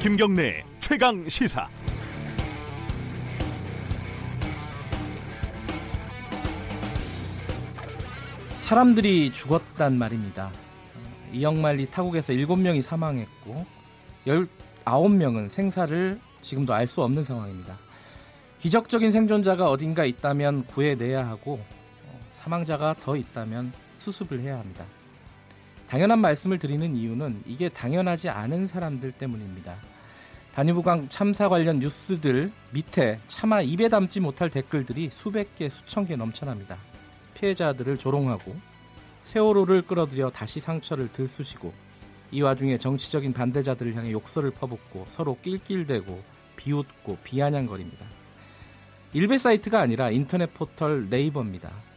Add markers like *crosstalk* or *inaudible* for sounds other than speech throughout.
김경래 최강 시사. 사람들이 죽었단 말입니다. 이영만리 타국에서 7명이 사망했고 19명은 생사를 지금도 알 수 없는 상황입니다. 기적적인 생존자가 어딘가 있다면 구해내야 하고 어, 사망자가 더 있다면 수습을 해야 합니다. 당연한 말씀을 드리는 이유는 이게 당연하지 않은 사람들 때문입니다. 단위부강 참사 관련 뉴스들 밑에 차마 입에 담지 못할 댓글들이 수백 개, 수천 개 넘쳐납니다. 피해자들을 조롱하고 세월호를 끌어들여 다시 상처를 들쑤시고 이 와중에 정치적인 반대자들을 향해 욕설을 퍼붓고 서로 낄낄대고 비웃고 비아냥거립니다. 일베 사이트가 아니라 인터넷 포털 네이버입니다.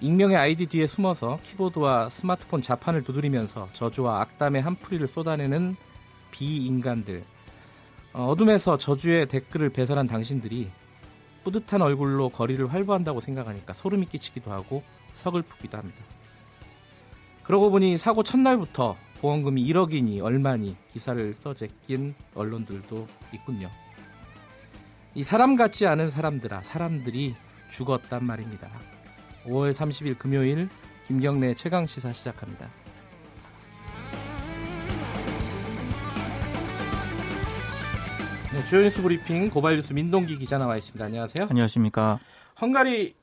익명의 아이디 뒤에 숨어서 키보드와 스마트폰 자판을 두드리면서 저주와 악담의 한풀이를 쏟아내는 비인간들. 어, 어둠에서 저주의 댓글을 배설한 당신들이 뿌듯한 얼굴로 거리를 활보한다고 생각하니까 소름이 끼치기도 하고 서글프기도 합니다. 그러고 보니 사고 첫날부터 보험금이 1억이니 얼마니 기사를 써 제낀 언론들도 있군요. 이 사람 같지 않은 사람들아 사람들이 죽었단 말입니다. 5월 30일 금요일 김경래 최강 시사 시작합니다. 네, 주요 뉴스 브리핑 고발 뉴스 민동기 기자 나와 있습니다. 안녕하세요. 안녕하십니까. 헝가리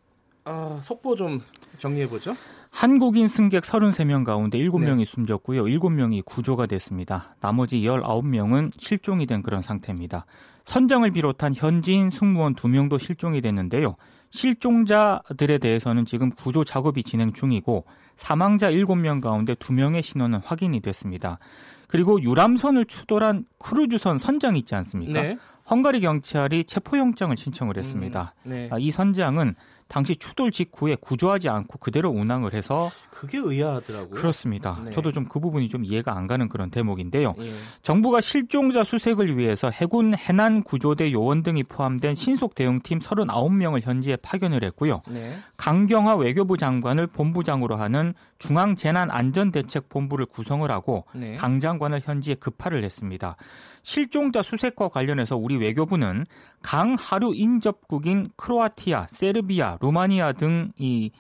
어, 속보 좀 정리해 보죠. 한국인 승객 33명 가운데 7명이 네. 숨졌고요. 7명이 구조가 됐습니다. 나머지 19명은 실종이 된 그런 상태입니다. 선장을 비롯한 현지인 승무원 2명도 실종이 됐는데요. 실종자들에 대해서는 지금 구조 작업이 진행 중이고 사망자 7명 가운데 2명의 신원은 확인이 됐습니다. 그리고 유람선을 추돌한 크루즈선 선장 있지 않습니까? 네. 헝가리 경찰이 체포영장을 신청을 했습니다. 음, 네. 아, 이 선장은 당시 추돌 직후에 구조하지 않고 그대로 운항을 해서 그게 의아하더라고요. 그렇습니다. 네. 저도 좀 그 부분이 좀 이해가 안 가는 그런 대목인데요. 예. 정부가 실종자 수색을 위해서 해군 해난 구조대 요원 등이 포함된 신속 대응팀 39명을 현지에 파견을 했고요. 네. 강경화 외교부 장관을 본부장으로 하는 중앙 재난 안전 대책 본부를 구성을 하고 네. 강 장관을 현지에 급파를 했습니다. 실종자 수색과 관련해서 우리 외교부는 강하류 인접국인 크로아티아, 세르비아, 루마니아 등 이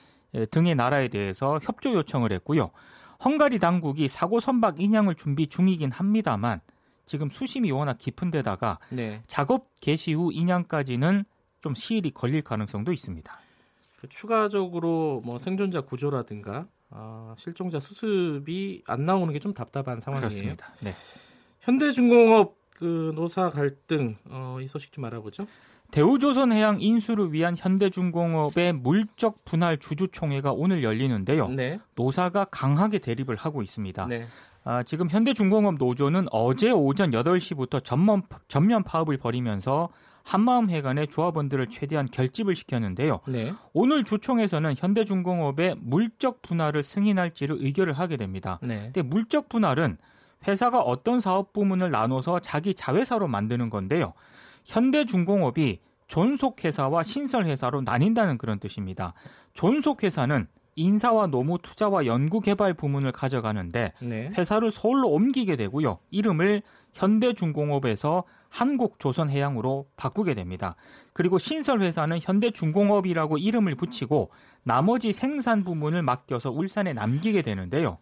등의 나라에 대해서 협조 요청을 했고요. 헝가리 당국이 사고 선박 인양을 준비 중이긴 합니다만 지금 수심이 워낙 깊은 데다가 네. 작업 개시 후 인양까지는 좀 시일이 걸릴 가능성도 있습니다. 그 추가적으로 뭐 생존자 구조라든가 어, 실종자 수습이 안 나오는 게 좀 답답한 상황이에요. 그렇습니다. 네. 현대중공업 그 노사 갈등 어, 이 소식 좀 알아보죠. 대우조선해양 인수를 위한 현대중공업의 물적 분할 주주총회가 오늘 열리는데요. 네. 노사가 강하게 대립을 하고 있습니다. 네. 아, 지금 현대중공업 노조는 어제 오전 8시부터 전면, 전면 파업을 벌이면서 한마음 해관의 조합원들을 최대한 결집을 시켰는데요. 네. 오늘 주총에서는 현대중공업의 물적 분할을 승인할지를 의결을 하게 됩니다. 네. 근데 물적 분할은 회사가 어떤 사업 부문을 나눠서 자기 자회사로 만드는 건데요. 현대중공업이 존속회사와 신설회사로 나뉜다는 그런 뜻입니다. 존속회사는 인사와 노무 투자와 연구개발 부문을 가져가는데 네. 회사를 서울로 옮기게 되고요. 이름을 현대중공업에서 한국조선해양으로 바꾸게 됩니다. 그리고 신설회사는 현대중공업이라고 이름을 붙이고 나머지 생산 부문을 맡겨서 울산에 남기게 되는데요.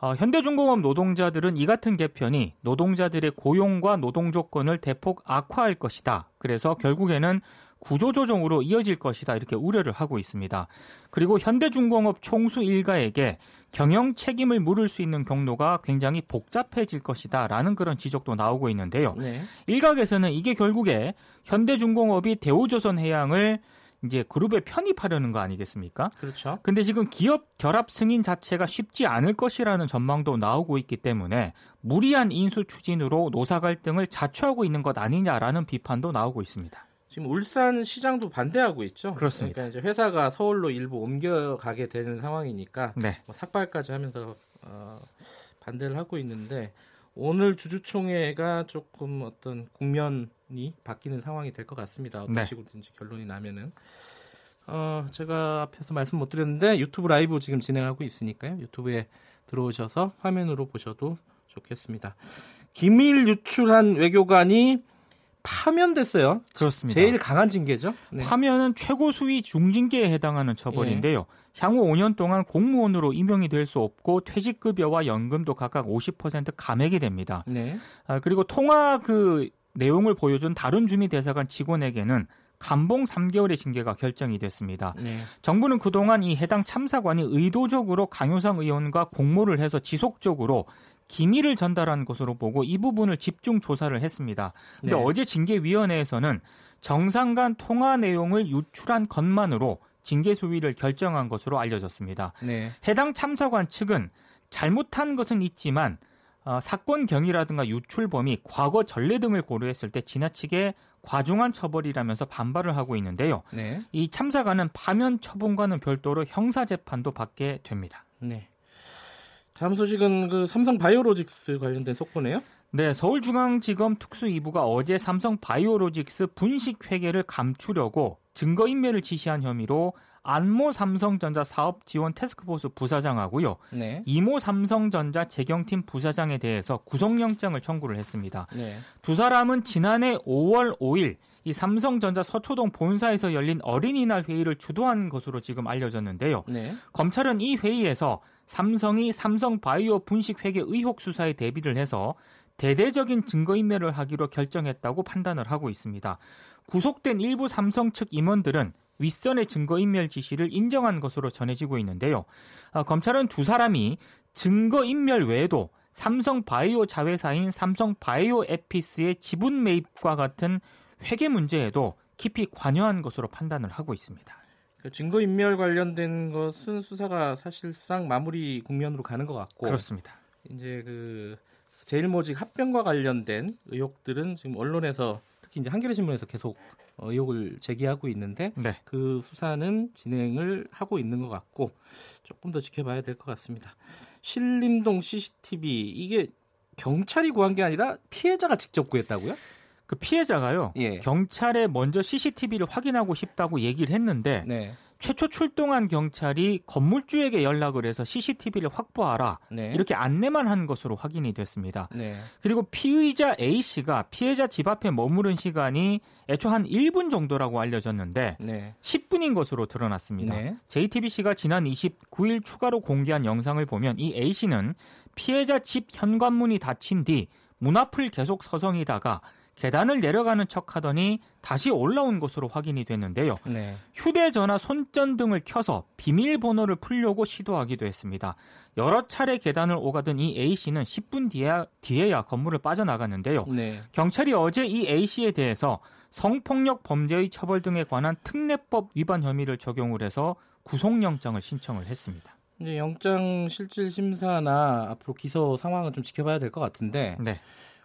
어, 현대중공업 노동자들은 이 같은 개편이 노동자들의 고용과 노동 조건을 대폭 악화할 것이다. 그래서 결국에는 구조조정으로 이어질 것이다. 이렇게 우려를 하고 있습니다. 그리고 현대중공업 총수 일가에게 경영 책임을 물을 수 있는 경로가 굉장히 복잡해질 것이다. 라는 그런 지적도 나오고 있는데요. 네. 일각에서는 이게 결국에 현대중공업이 대우조선 해양을 이제 그룹에 편입하려는 거 아니겠습니까? 그렇죠. 근데 지금 기업 결합 승인 자체가 쉽지 않을 것이라는 전망도 나오고 있기 때문에 무리한 인수 추진으로 노사 갈등을 자초하고 있는 것 아니냐라는 비판도 나오고 있습니다. 지금 울산 시장도 반대하고 있죠. 그렇습니다. 그러니까 이제 회사가 서울로 일부 옮겨가게 되는 상황이니까 네. 뭐 삭발까지 하면서 어, 반대를 하고 있는데 오늘 주주총회가 조금 어떤 국면이 바뀌는 상황이 될 것 같습니다. 어떤 네. 식으로든지 결론이 나면은. 어, 제가 앞에서 말씀 못 드렸는데 유튜브 라이브 지금 진행하고 있으니까요. 유튜브에 들어오셔서 화면으로 보셔도 좋겠습니다. 기밀 유출한 외교관이 파면됐어요. 그렇습니다. 제일 강한 징계죠. 네. 파면은 최고 수위 중징계에 해당하는 처벌인데요. 예. 향후 5년 동안 공무원으로 임용이 될 수 없고 퇴직급여와 연금도 각각 50% 감액이 됩니다. 네. 아, 그리고 통화 그 내용을 보여준 다른 주미 대사관 직원에게는 감봉 3개월의 징계가 결정이 됐습니다. 네. 정부는 그동안 이 해당 참사관이 의도적으로 강효상 의원과 공모를 해서 지속적으로 기밀을 전달한 것으로 보고 이 부분을 집중 조사를 했습니다. 근데 네. 어제 징계위원회에서는 정상 간 통화 내용을 유출한 것만으로 징계 수위를 결정한 것으로 알려졌습니다. 네. 해당 참사관 측은 잘못한 것은 있지만 어, 사건 경위라든가 유출 범위, 과거 전례 등을 고려했을 때 지나치게 과중한 처벌이라면서 반발을 하고 있는데요. 네. 이 참사관은 파면 처분과는 별도로 형사 재판도 받게 됩니다. 네. 다음 소식은 그 삼성 바이오로직스 관련된 속보네요. 네, 서울중앙지검 특수 2부가 어제 삼성 바이오로직스 분식 회계를 감추려고 증거인멸을 지시한 혐의로 안모 삼성전자 사업 지원 태스크포스 부사장하고요. 네. 이모 삼성전자 재경팀 부사장에 대해서 구속영장을 청구를 했습니다. 네. 두 사람은 지난해 5월 5일 이 삼성전자 서초동 본사에서 열린 어린이날 회의를 주도한 것으로 지금 알려졌는데요. 네. 검찰은 이 회의에서 삼성이 삼성 바이오 분식 회계 의혹 수사에 대비를 해서 대대적인 증거인멸을 하기로 결정했다고 판단을 하고 있습니다. 구속된 일부 삼성 측 임원들은 윗선의 증거인멸 지시를 인정한 것으로 전해지고 있는데요. 아, 검찰은 두 사람이 증거인멸 외에도 삼성 바이오 자회사인 삼성 바이오 에피스의 지분 매입과 같은 회계 문제에도 깊이 관여한 것으로 판단을 하고 있습니다. 그 증거인멸 관련된 것은 수사가 사실상 마무리 국면으로 가는 것 같고 그렇습니다. 이제 그 제일모직 합병과 관련된 의혹들은 지금 언론에서 특히 이제 한겨레 신문에서 계속 의혹을 제기하고 있는데 네. 그 수사는 진행을 하고 있는 것 같고 조금 더 지켜봐야 될 것 같습니다. 신림동 CCTV 이게 경찰이 구한 게 아니라 피해자가 직접 구했다고요? 그 피해자가요. 예. 경찰에 먼저 CCTV를 확인하고 싶다고 얘기를 했는데 네. 최초 출동한 경찰이 건물주에게 연락을 해서 CCTV를 확보하라 네. 이렇게 안내만 한 것으로 확인이 됐습니다. 네. 그리고 피의자 A 씨가 피해자 집 앞에 머무른 시간이 애초 한 1분 정도라고 알려졌는데 네. 10분인 것으로 드러났습니다. JTBC가 지난 29일 추가로 공개한 영상을 보면 이 A 씨는 피해자 집 현관문이 닫힌 뒤 문 앞을 계속 서성이다가 계단을 내려가는 척 하더니 다시 올라온 것으로 확인이 됐는데요. 네. 휴대전화 손전등을 켜서 비밀번호를 풀려고 시도하기도 했습니다. 여러 차례 계단을 오가던 이 A씨는 10분 뒤에야, 뒤에야 건물을 빠져나갔는데요. 네. 경찰이 어제 이 A씨에 대해서 성폭력 범죄의 처벌 등에 관한 특례법 위반 혐의를 적용을 해서 구속영장을 신청을 했습니다. 이제 영장 실질 심사나 앞으로 기소 상황은 좀 지켜봐야 될 것 같은데 네.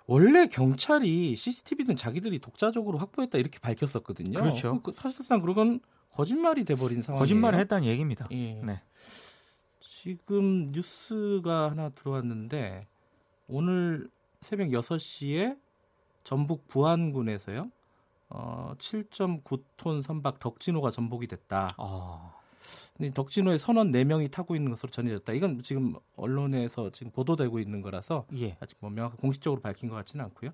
원래 경찰이 CCTV는 자기들이 독자적으로 확보했다 이렇게 밝혔었거든요. 그렇죠. 그 사실상 그건 거짓말이 돼버린 상황이에요. 거짓말을 했다는 얘기입니다. 예. 네. 지금 뉴스가 하나 들어왔는데 오늘 새벽 6시에 전북 부안군에서요. 어, 7.9톤 선박 덕진호가 전복이 됐다. 아. 덕진호의 선원 4명이 타고 있는 것으로 전해졌다. 이건 지금 언론에서 지금 보도되고 있는 거라서 예. 아직 뭐 명확히 공식적으로 밝힌 것 같지는 않고요.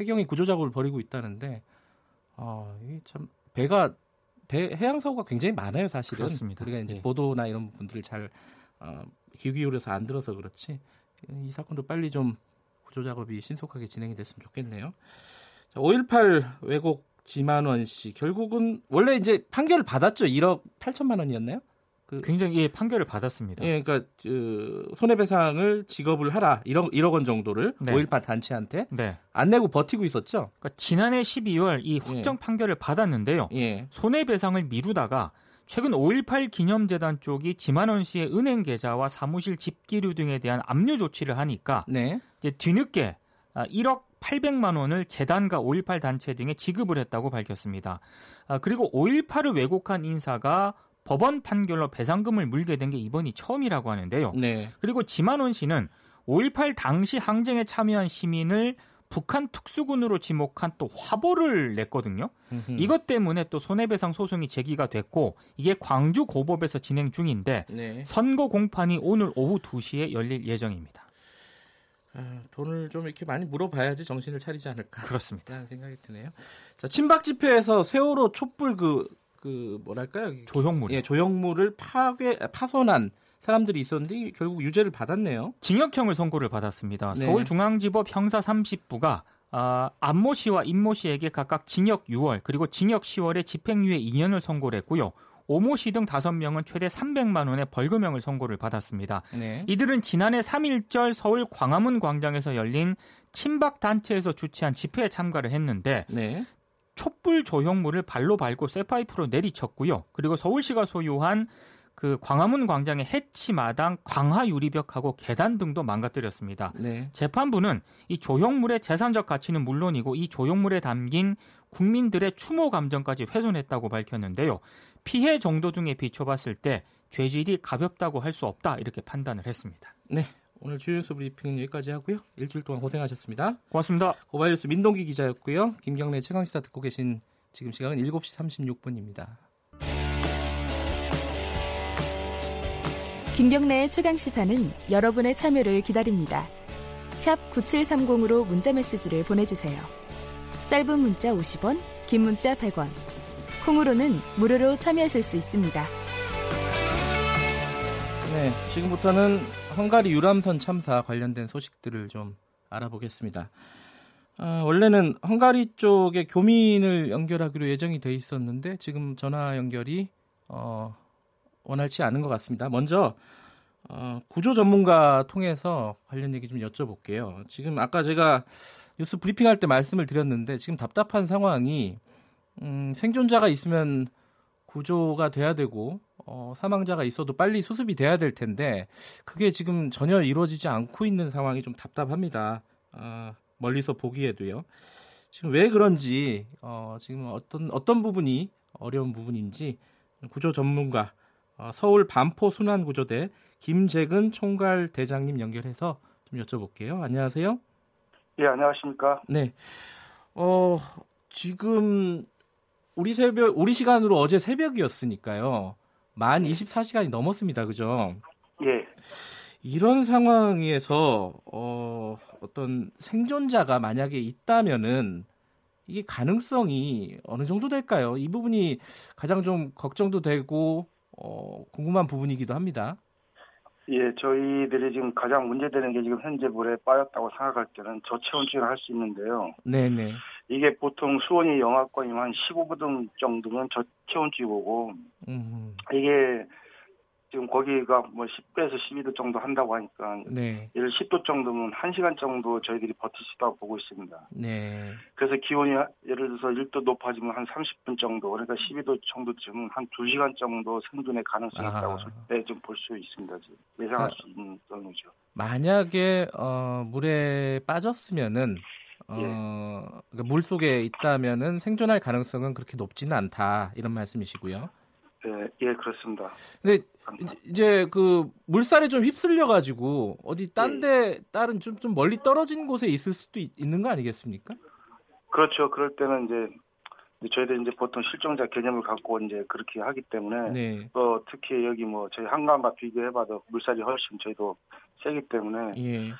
해경이 구조 작업을 벌이고 있다는데 어, 이참 배가 배 해양 사고가 굉장히 많아요, 사실은. 그렇습니다. 우리가 이제 예. 보도나 이런 분들을 잘 어, 귀 기울여서 안 들어서 그렇지. 이 사건도 빨리 좀 구조 작업이 신속하게 진행이 됐으면 좋겠네요. 자, 5.18 왜곡 지만원 씨 결국은 원래 이제 판결을 받았죠. 1억 8천만 원이었나요? 그, 굉장히 예, 판결을 받았습니다. 예, 그러니까 그, 손해배상을 지급을 하라 1억 1억 원 정도를 네. 5.18 단체한테 네. 안 내고 버티고 있었죠. 그러니까 지난해 12월 이 확정 예. 판결을 받았는데요. 예. 손해배상을 미루다가 최근 5.18 기념재단 쪽이 지만원 씨의 은행 계좌와 사무실 집기류 등에 대한 압류 조치를 하니까 네. 이제 뒤늦게 1억 아, 800만 원을 재단과 5.18 단체 등에 지급을 했다고 밝혔습니다. 아, 그리고 5.18을 왜곡한 인사가 법원 판결로 배상금을 물게 된 게 이번이 처음이라고 하는데요. 네. 그리고 지만원 씨는 5.18 당시 항쟁에 참여한 시민을 북한 특수군으로 지목한 또 화보를 냈거든요. 음흠. 이것 때문에 또 손해배상 소송이 제기가 됐고 이게 광주 고법에서 진행 중인데 네. 선고 공판이 오늘 오후 2시에 열릴 예정입니다. 아, 돈을 좀 이렇게 많이 물어봐야지 정신을 차리지 않을까. 그렇습니다. 라는 생각이 드네요. 자, 친박 집회에서 세월호 촛불 그, 그, 뭐랄까요? 조형물. 예, 조형물을 파괴, 파손한 사람들이 있었는데 결국 유죄를 받았네요. 징역형을 선고를 받았습니다. 네. 서울중앙지법 형사 30부가 아, 안모 씨와 임모 씨에게 각각 징역 6월 그리고 징역 10월에 집행유예 2년을 선고를 했고요. 오모 씨등 5명은 최대 300만 원의 벌금형을 선고를 받았습니다. 네. 이들은 지난해 3.1절 서울 광화문 광장에서 열린 친박 단체에서 주최한 집회에 참가를 했는데 네. 촛불 조형물을 발로 밟고 쇠파이프로 내리쳤고요. 그리고 서울시가 소유한 그 광화문 광장의 해치 마당, 광화 유리벽하고 계단 등도 망가뜨렸습니다. 네. 재판부는 이 조형물의 재산적 가치는 물론이고 이 조형물에 담긴 국민들의 추모 감정까지 훼손했다고 밝혔는데요. 피해 정도 등에 비춰봤을 때 죄질이 가볍다고 할 수 없다 이렇게 판단을 했습니다. 네. 오늘 주요 뉴스 브리핑 여기까지 하고요. 일주일 동안 고생하셨습니다. 고맙습니다. 고바이뉴스 민동기 기자였고요. 김경래 최강시사 듣고 계신 지금 시각은 7시 36분입니다. 김경래의 최강 시사는 여러분의 참여를 기다립니다. 9730으로 문자 메시지를 보내주세요. 짧은 문자 50원, 긴 문자 100원. 콩으로는 무료로 참여하실 수 있습니다. 네, 지금부터는 헝가리 유람선 참사 관련된 소식들을 좀 알아보겠습니다. 어, 원래는 헝가리 쪽에 교민을 연결하기로 예정이 돼 있었는데 지금 전화 연결이 어, 원활치 않은 것 같습니다. 먼저 어, 구조 전문가 통해서 관련 얘기 좀 여쭤볼게요. 지금 아까 제가 뉴스 브리핑할 때 말씀을 드렸는데 지금 답답한 상황이 음, 생존자가 있으면 구조가 돼야 되고 어, 사망자가 있어도 빨리 수습이 돼야 될 텐데 그게 지금 전혀 이루어지지 않고 있는 상황이 좀 답답합니다. 어, 멀리서 보기에도요. 지금 왜 그런지 어, 지금 어떤 어떤 부분이 어려운 부분인지 구조 전문가 어, 서울 반포 순환구조대 김재근 총괄 대장님 연결해서 좀 여쭤볼게요. 안녕하세요. 예, 안녕하십니까? 네. 어, 지금 우리 새벽 우리 시간으로 어제 새벽이었으니까요. 만 24시간이 넘었습니다. 그죠? 예. 이런 상황에서 어, 어떤 생존자가 만약에 있다면은 이게 가능성이 어느 정도 될까요? 이 부분이 가장 좀 걱정도 되고 어, 궁금한 부분이기도 합니다. 예, 저희들이 지금 가장 문제되는 게 지금 현재 물에 빠졌다고 생각할 때는 저체온증을 할 수 있는데요. 네네. 이게 보통 수온이 영하권이면 한 15도 정도면 저체온증이고, 음. 이게 지금 거기가 뭐 10도에서 12도 정도 한다고 하니까 네. 예를 10도 정도면 1시간 정도 저희들이 버틸 수 있다고 보고 있습니다. 네. 그래서 기온이 예를 들어서 1도 높아지면 한 30분 정도 그러니까 12도 정도쯤은 한 2시간 정도 생존의 가능성이 아. 있다고 네, 좀볼 수 있습니다. 지금. 예상할 아. 수 있는 정도죠. 만약에 어, 물에 빠졌으면은 어, 예. 그러니까 물 속에 있다면은 생존할 가능성은 그렇게 높지는 않다 이런 말씀이시고요. 예, 예 그렇습니다. 근데 이제 그 물살에 좀 휩쓸려 가지고 어디 딴데 예. 다른 좀, 좀 멀리 떨어진 곳에 있을 수도 있, 는거 아니겠습니까? 그렇죠. 그럴 때는 이제 저희들 이제 보통 실종자 개념을 갖고 이제 그렇게 하기 때문에 네. 또 특히 여기 뭐 저희 한강과 비교해봐도 물살이 훨씬 저희도 세기 때문에 예.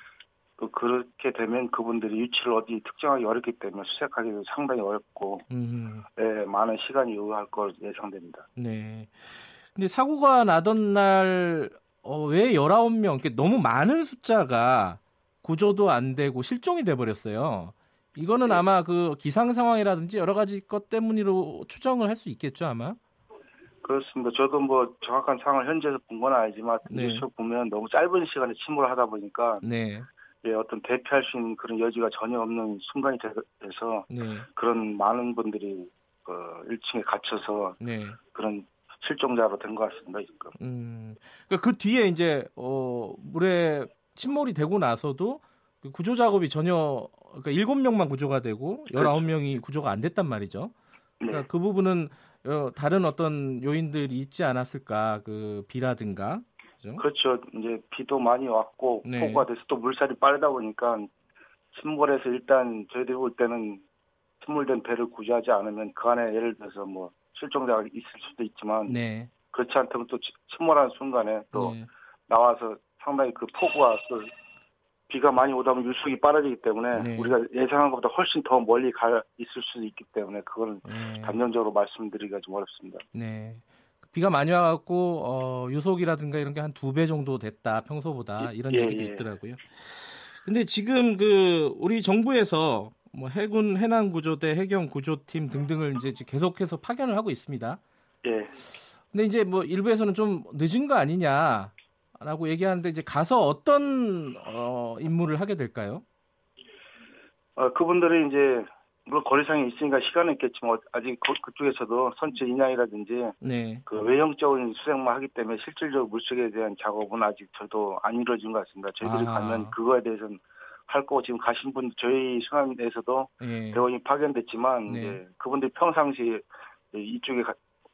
또 그렇게 되면 그분들이 위치를 어디 특정하기 어렵기 때문에 수색하기도 상당히 어렵고 네, 많은 시간이 요구할 걸 예상됩니다. 네. 근데 사고가 나던 날 어, 왜 19명, 너무 많은 숫자가 구조도 안 되고 실종이 돼 버렸어요. 이거는 네. 아마 그 기상 상황이라든지 여러 가지 것 때문으로 추정을 할 수 있겠죠, 아마. 그렇습니다. 저도 뭐 정확한 상황을 현재에서 본 건 아니지만 네. 뉴스 보면 너무 짧은 시간에 침몰을 하다 보니까 네. 예, 어떤 대피할 수 있는 그런 여지가 전혀 없는 순간이 돼서 네. 그런 많은 분들이 그 1층에 갇혀서 네. 그런 실종자로 된 것 같습니다 지금. 음, 그러니까 그 뒤에 이제 어, 물에 침몰이 되고 나서도 그 구조 작업이 전혀 그러니까 7명만 구조가 되고 19명이 구조가 안 됐단 말이죠. 그러니까 네. 그 부분은 어, 다른 어떤 요인들이 있지 않았을까 그 비라든가 그죠? 그렇죠. 이제 비도 많이 왔고 네. 폭우가 돼서 또 물살이 빠르다 보니까 침몰해서 일단 저희들이 볼 때는 침몰된 배를 구조하지 않으면 그 안에 예를 들어서 뭐 실종자가 있을 수도 있지만 네. 그렇지 않다면 또 침몰하는 순간에 또 네. 나와서 상당히 그 폭우가 또 비가 많이 오다 보면 유속이 빠르기 때문에 네. 우리가 예상한 것보다 훨씬 더 멀리 가 있을 수도 있기 때문에 그건 네. 단정적으로 말씀드리기가 좀 어렵습니다. 네. 비가 많이 와갖고 어, 유속이라든가 이런 게 한 두 배 정도 됐다 평소보다 이런 예, 얘기도 예. 있더라고요. 근데 지금 그 우리 정부에서 뭐 해군 해난 구조대 해경 구조팀 등등을 이제 계속해서 파견을 하고 있습니다. 예. 근데 이제 뭐 일부에서는 좀 늦은 거 아니냐라고 얘기하는데 이제 가서 어떤 어, 임무를 하게 될까요? 어, 그분들이 이제 물론 거리상에 있으니까 시간은 있겠지만 아직 그, 쪽에서도 선체 인양이라든지 네. 그 외형적인 수색만 하기 때문에 실질적으로 물속에 대한 작업은 아직 저도 안 이루어진 것 같습니다. 저희들이 아. 가면 그거에 대해서는 할 거고 지금 가신 분 저희 순환에서도 네. 대원이 파견됐지만 네. 이제 그분들이 평상시 이쪽에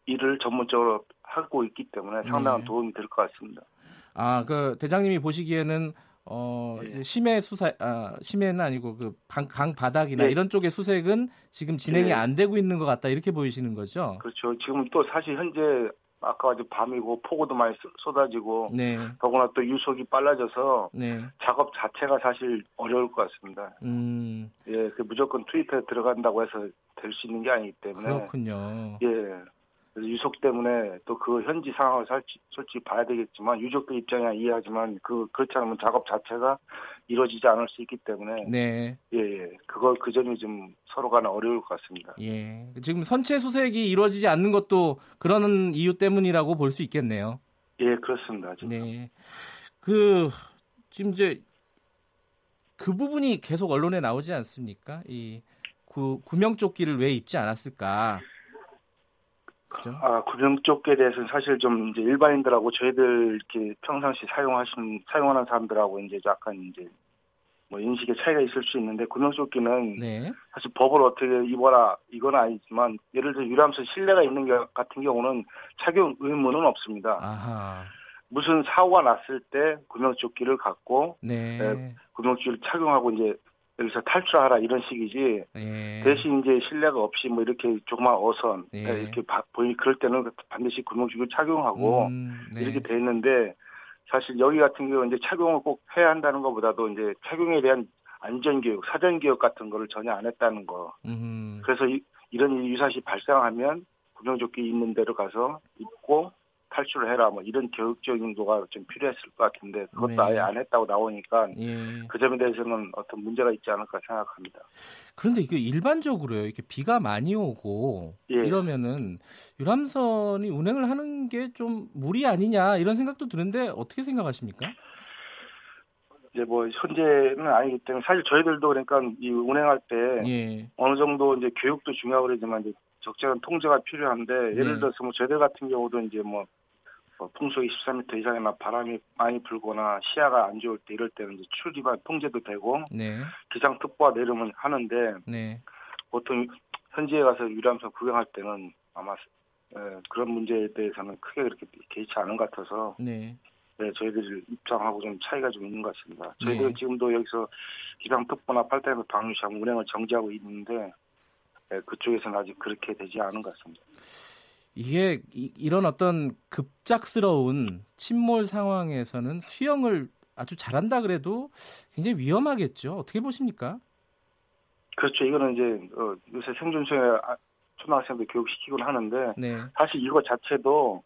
일을 전문적으로 하고 있기 때문에 상당한 네. 도움이 될 것 같습니다. 아, 그 대장님이 보시기에는 어 네. 심해 수사 아 심해는 아니고 그강 강 바닥이나 네. 이런 쪽의 수색은 지금 진행이 네. 안 되고 있는 것 같다 이렇게 보이시는 거죠? 그렇죠. 지금 또 사실 현재 아까 아주 밤이고 폭우도 많이 쏟아지고 네. 더구나 또 유속이 빨라져서 네. 작업 자체가 사실 어려울 것 같습니다. 음. 예, 그 무조건 트위터에 들어간다고 해서 될 수 있는 게 아니기 때문에 그렇군요. 예. 유속 때문에 또 그 현지 상황을 솔직히, 솔직히 봐야 되겠지만 유족들 입장이야 이해하지만 그 그렇지 않으면 작업 자체가 이루어지지 않을 수 있기 때문에 네. 예, 예. 그거 그 점이 좀 서로 간에 어려울 것 같습니다. 예. 지금 선체 수색이 이루어지지 않는 것도 그런 이유 때문이라고 볼 수 있겠네요. 예, 그렇습니다. 진짜. 네. 그 지금 이제 그 부분이 계속 언론에 나오지 않습니까? 이 구, 구명조끼를 왜 입지 않았을까? 그죠? 아, 구명조끼에 대해서는 사실 좀 이제 일반인들하고 저희들 이렇게 평상시 사용하시는, 사용하는 사람들하고 이제 약간 이제 뭐 인식의 차이가 있을 수 있는데 구명조끼는 네. 사실 법을 어떻게 입어라 이건 아니지만 예를 들어 유람선 실내가 있는 것 같은 경우는 착용 의무는 없습니다. 아하. 무슨 사고가 났을 때 구명조끼를 갖고 네. 네, 구명조끼를 착용하고 이제 여기서 탈출하라 이런 식이지 예. 대신 이제 신뢰가 없이 뭐 이렇게 조그만 어선 예. 이렇게 보이 그럴 때는 반드시 구명주를 착용하고 음, 네. 이렇게 돼 있는데 사실 여기 같은 경우 이제 착용을 꼭 해야 한다는 것보다도 이제 착용에 대한 안전 교육, 사전 교육 같은 거를 전혀 안 했다는 거. 음. 그래서 이, 이런 유사시 발생하면 구명조끼 있는 데로 가서 입고 탈출을 해라 뭐 이런 교육적인 거가 좀 필요했을 것 같은데 그것도 네. 아예 안 했다고 나오니까 예. 그 점에 대해서는 어떤 문제가 있지 않을까 생각합니다. 그런데 이게 일반적으로요. 이렇게 비가 많이 오고 예. 이러면은 유람선이 운행을 하는 게 좀 무리 아니냐 이런 생각도 드는데 어떻게 생각하십니까? 이제 뭐 현재는 아니기 때문에 사실 저희들도 그러니까 이 운행할 때 예. 어느 정도 이제 교육도 중요하고 그러지만 이제 적절한 통제가 필요한데 예를 네. 들어서 뭐 저희들 같은 경우도 이제 뭐뭐 풍속이 13m 이상이나 바람이 많이 불거나 시야가 안 좋을 때 이럴 때는 이제 출기반 통제도 되고 네. 기상특보가 내리면 하는데 네. 보통 현지에 가서 유람선 구경할 때는 아마 에, 그런 문제에 대해서는 크게 그렇게 개의치 않은 것 같아서 네. 네, 저희들 입장하고 좀 차이가 좀 있는 것 같습니다. 저희들 네. 지금도 여기서 기상특보나 팔단에서 방류시하고 운행을 정지하고 있는데 네, 그쪽에서는 아직 그렇게 되지 않은 것 같습니다. 이게 이, 런 어떤 급작스러운 침몰 상황에서는 수영을 아주 잘한다 그래도 굉장히 위험하겠죠. 어떻게 보십니까? 그렇죠. 이거는 이제 어, 요새 생존수에 아, 초등학생들 교육시키곤 하는데 네. 사실 이거 자체도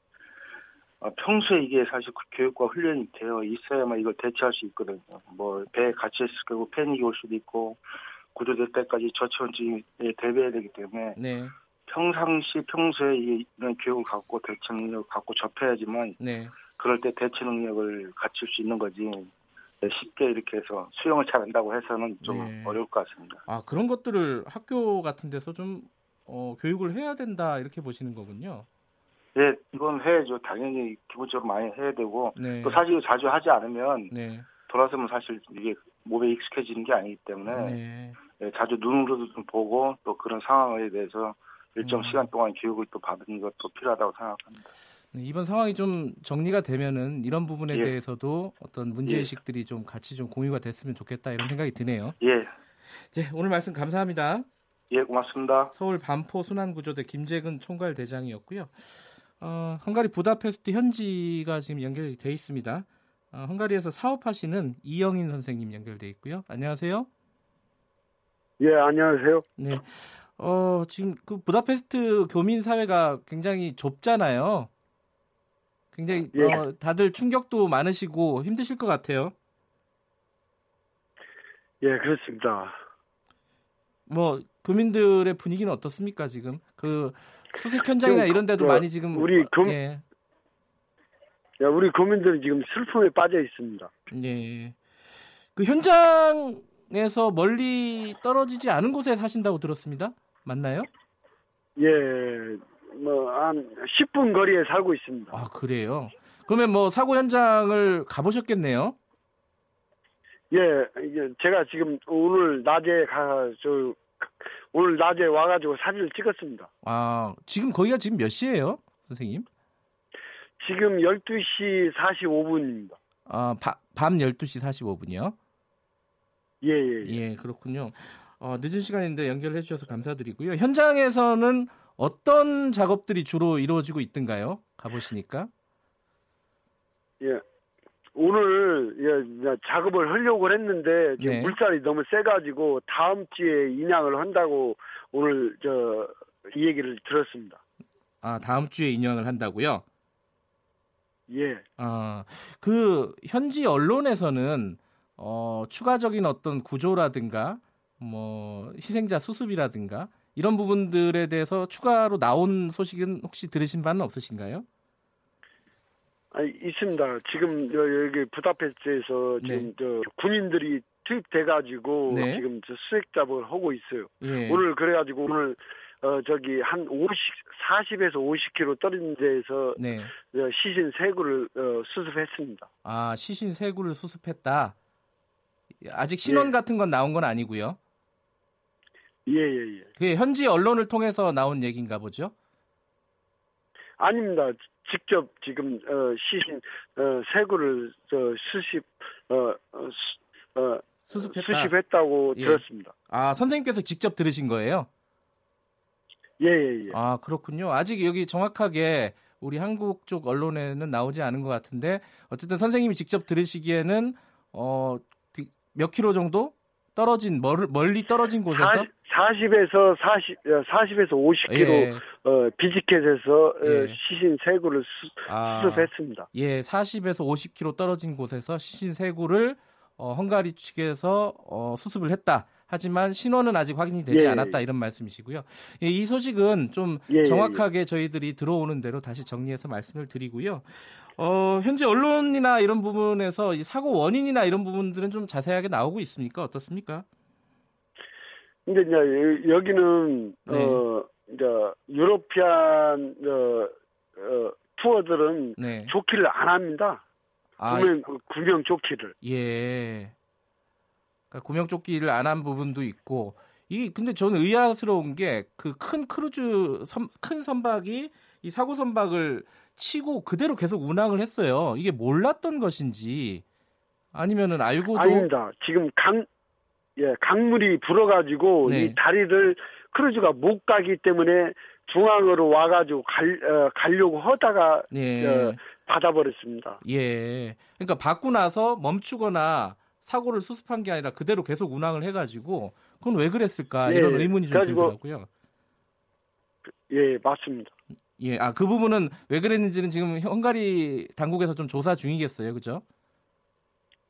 어, 평소에 이게 사실 그 교육과 훈련이 되어 있어야만 이걸 대처할 수 있거든요. 뭐 배에 같이 있을 거고 패닉이 올 수도 있고 구조될 때까지 저체온증에 대비해야 되기 때문에 네. 평상시 평소에 이런 교육을 갖고 대처 능력을 갖고 접해야지만 네. 그럴 때 대처 능력을 갖출 수 있는 거지 네, 쉽게 이렇게 해서 수영을 잘한다고 해서는 좀 네. 어려울 것 같습니다. 아 그런 것들을 학교 같은 데서 좀 어, 교육을 해야 된다 이렇게 보시는 거군요. 네, 이건 해야죠. 당연히 기본적으로 많이 해야 되고 네. 또 사실 자주 하지 않으면 네. 돌아서면 사실 이게 몸에 익숙해지는 게 아니기 때문에 네. 네, 자주 눈으로도 좀 보고 또 그런 상황에 대해서 일정 음. 시간 동안 교육을 또 받은 것도 필요하다고 생각합니다. 네, 이번 상황이 좀 정리가 되면은 이런 부분에 예. 대해서도 어떤 문제 의식들이 예. 좀 같이 좀 공유가 됐으면 좋겠다 이런 생각이 드네요. 예. 네, 오늘 말씀 감사합니다. 예, 고맙습니다. 서울 반포 순환구조대 김재근 총괄 대장이었고요. 어, 헝가리 부다페스트 현지가 지금 연결돼 있습니다. 어, 헝가리에서 사업하시는 이영인 선생님 연결돼 있고요. 안녕하세요. 예, 안녕하세요. 네. 어, 지금 그 부다페스트 교민 사회가 굉장히 좁잖아요. 굉장히 예. 어, 다들 충격도 많으시고 힘드실 것 같아요. 예, 그렇습니다. 뭐 교민들의 분위기는 어떻습니까 지금? 그 수색 현장이나 이런 데도 그, 많이 지금 우리 금 예. 야, 우리 교민들은 지금 슬픔에 빠져 있습니다. 예. 그 현장에서 멀리 떨어지지 않은 곳에 사신다고 들었습니다. 맞나요? 예. 뭐 한 10분 거리에 살고 있습니다. 아, 그래요. 그러면 뭐 사고 현장을 가보셨겠네요. 예, 제가 지금 오늘 낮에 가저 오늘 낮에 와가지고 사진을 찍었습니다. 아, 지금 거기가 지금 몇 시예요, 선생님? 지금 12시 45분입니다. 아, 바, 밤 12시 45분이요? 예, 예, 예. 예, 그렇군요. 어, 늦은 시간인데 연결해 주셔서 감사드리고요. 현장에서는 어떤 작업들이 주로 이루어지고 있던가요? 가보시니까? 예. 오늘 예, 작업을 하려고 했는데 네. 물살이 너무 세가지고 다음 주에 인양을 한다고 오늘 저 이 얘기를 들었습니다. 아 다음 주에 인양을 한다고요? 예. 아그 현지 언론에서는 어, 추가적인 어떤 구조라든가 뭐 희생자 수습이라든가 이런 부분들에 대해서 추가로 나온 소식은 혹시 들으신 바는 없으신가요? 아, 있습니다. 지금 여기 부다페스트에서 지금 네. 저 군인들이 투입돼 가지고 네. 지금 저 수색 작업을 하고 있어요. 네. 오늘 그래 가지고 오늘 어 저기 한 50, 40에서 50km 떨어진 데에서 네. 시신 세 구를 어, 수습했습니다. 아 시신 세 구를 수습했다. 아직 신원 예. 같은 건 나온 건 아니고요. 예예예. 예, 예. 그게 현지 언론을 통해서 나온 얘기인가 보죠? 아닙니다. 직접 지금 어, 시신 어, 세구를 저 수습 어, 어, 수, 어 수습했다. 수습했다고 예. 들었습니다. 아 선생님께서 직접 들으신 거예요? 예예예. 예, 예. 아 그렇군요. 아직 여기 정확하게 우리 한국 쪽 언론에는 나오지 않은 것 같은데 어쨌든 선생님이 직접 들으시기에는 어 몇 킬로 정도 떨어진 멀리 떨어진 곳에서 40, 에서 40, 40에서 50km 예. 어, 비지켓에서 어, 예. 시신 세 구를 수, 아, 습했습니다 예, 40에서 50km 떨어진 곳에서 시신 세 구를 어, 헝가리 측에서 어, 수습을 했다. 하지만 신원은 아직 확인이 되지 예, 않았다 이런 말씀이시고요. 예, 이 소식은 좀 예, 예, 정확하게 저희들이 들어오는 대로 다시 정리해서 말씀을 드리고요. 어, 현재 언론이나 이런 부분에서 사고 원인이나 이런 부분들은 좀 자세하게 나오고 있습니까? 어떻습니까? 근데 이제 여기는 네. 어 이제 유로피안 어, 어 투어들은 네. 조끼를 안 합니다. 아, 구명, 구명 조끼를. 예. 그러니까 구명 조끼를 안 한 부분도 있고 이 근데 저는 의아스러운 게 그 큰 크루즈 선, 큰 선박이 이 사고 선박을 치고 그대로 계속 운항을 했어요. 이게 몰랐던 것인지 아니면은 알고도 아닙니다. 지금 강 예, 강물이 불어가지고 네. 이 다리를 크루즈가 못 가기 때문에 중앙으로 와가지고 갈, 어, 가려고 하다가 예. 어, 받아버렸습니다. 예. 그러니까 받고 나서 멈추거나 사고를 수습한 게 아니라 그대로 계속 운항을 해가지고 그건 왜 그랬을까 예, 이런 의문이 좀 들더라고요. 예, 맞습니다. 예, 아 그 부분은 왜 그랬는지는 지금 헝가리 당국에서 좀 조사 중이겠어요, 그죠?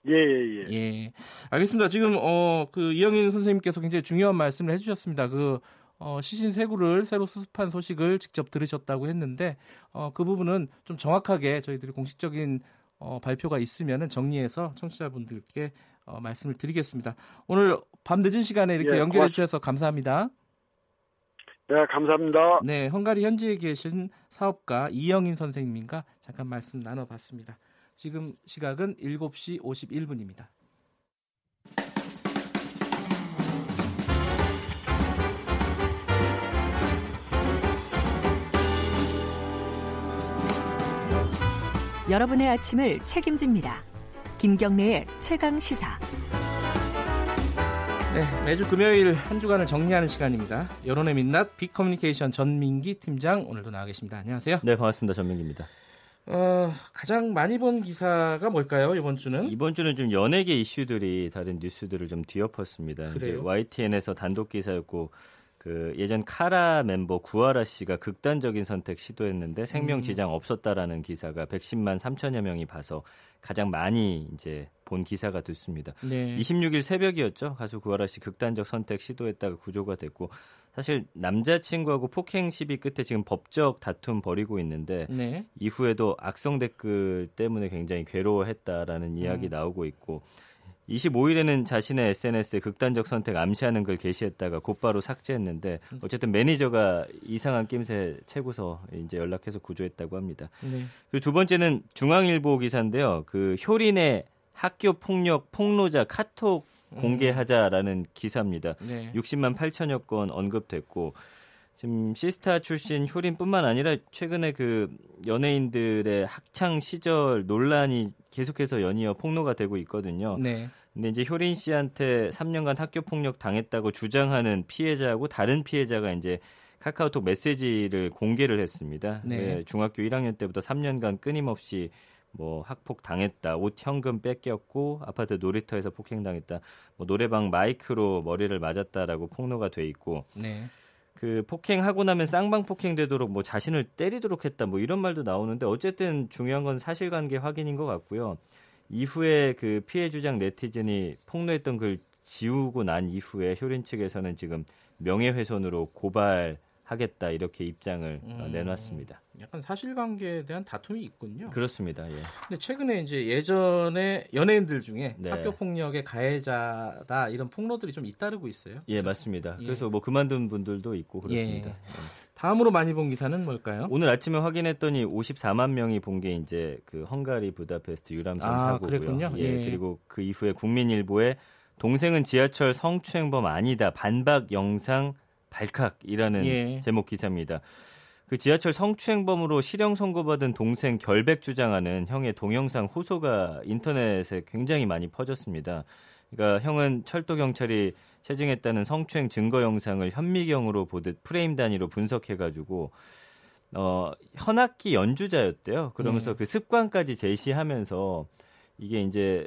예, 예, 예. 예. 알겠습니다. 지금 어 그 이영인 선생님께서 굉장히 중요한 말씀을 해주셨습니다. 그 어, 시신 세구를 새로 수습한 소식을 직접 들으셨다고 했는데 어, 그 부분은 좀 정확하게 저희들이 공식적인 어, 발표가 있으면 정리해서 청취자분들께 어, 말씀을 드리겠습니다. 오늘 밤 늦은 시간에 이렇게 예, 연결해 주셔서 감사합니다. 네, 감사합니다. 네, 헝가리 현지에 계신 사업가 이영인 선생님과 잠깐 말씀 나눠봤습니다. 지금 시각은 7시 51분입니다. 여러분의 아침을 책임집니다. 김경래의 최강 시사. 네, 매주 금요일 한 주간을 정리하는 시간입니다. 여론의 민낯 빅커뮤니케이션 전민기 팀장 오늘도 나와 계십니다. 안녕하세요. 네, 반갑습니다. 전민기입니다. 어, 가장 많이 본 기사가 뭘까요? 이번 주는? 이번 주는 좀 연예계 이슈들이 다른 뉴스들을 좀 뒤엎었습니다. 그래요? 이제 YTN에서 단독 기사였고 그 예전 카라 멤버 구하라 씨가 극단적인 선택 시도했는데 생명 음. 지장 없었다라는 기사가 110만 3천여 명이 봐서 가장 많이 이제 본 기사가 됐습니다. 네. 26일 새벽이었죠. 가수 구하라 씨 극단적 선택 시도했다가 구조가 됐고 사실 남자친구하고 폭행 시비 끝에 지금 법적 다툼 벌이고 있는데 네. 이후에도 악성 댓글 때문에 굉장히 괴로워했다라는 이야기 음. 나오고 있고 25일에는 자신의 SNS에 극단적 선택 암시하는 걸 게시했다가 곧바로 삭제했는데 음. 어쨌든 매니저가 이상한 낌새 채고서 이제 연락해서 구조했다고 합니다. 네. 그리고 두 번째는 중앙일보 기사인데요. 그 효린의 학교 폭력 폭로자 카톡 공개하자라는 기사입니다. 네. 60만 8천여 건 언급됐고 지금 시스타 출신 효린뿐만 아니라 최근에 그 연예인들의 학창 시절 논란이 계속해서 연이어 폭로가 되고 있거든요. 네. 근데 이제 효린 씨한테 3년간 학교 폭력 당했다고 주장하는 피해자하고 다른 피해자가 이제 카카오톡 메시지를 공개를 했습니다. 네. 네, 중학교 1학년 때부터 3년간 끊임없이 뭐 학폭 당했다, 옷 현금 뺏겼고 아파트 놀이터에서 폭행당했다, 뭐 노래방 마이크로 머리를 맞았다라고 폭로가 돼 있고. 네. 그 폭행하고 나면 쌍방 폭행되도록 뭐 자신을 때리도록 했다 뭐 이런 말도 나오는데 어쨌든 중요한 건 사실관계 확인인 것 같고요. 이후에 그 피해 주장 네티즌이 폭로했던 글 지우고 난 이후에 효린 측에서는 지금 명예훼손으로 고발 하겠다 이렇게 입장을 어, 음, 내놨습니다. 약간 사실관계에 대한 다툼이 있군요. 그렇습니다. 예. 근데 최근에 이제 예전에 연예인들 중에 네. 학교 폭력의 가해자다 이런 폭로들이 좀 잇따르고 있어요. 예, 맞습니다. 예. 그래서 뭐 그만둔 분들도 있고 그렇습니다. 예. 예. 다음으로 많이 본 기사는 뭘까요? 오늘 아침에 확인했더니 54만 명이 본 게 이제 그 헝가리 부다페스트 유람선 아, 사고고요. 그랬군요. 예, 예. 그리고 그 이후에 국민일보에 동생은 지하철 성추행범 아니다 반박 영상 발칵이라는 예. 제목 기사입니다. 그 지하철 성추행범으로 실형 선고받은 동생 결백 주장하는 형의 동영상 호소가 인터넷에 굉장히 많이 퍼졌습니다. 그러니까 형은 철도 경찰이 체증했다는 성추행 증거 영상을 현미경으로 보듯 프레임 단위로 분석해가지고 어 현악기 연주자였대요. 그러면서 네. 그 습관까지 제시하면서 이게 이제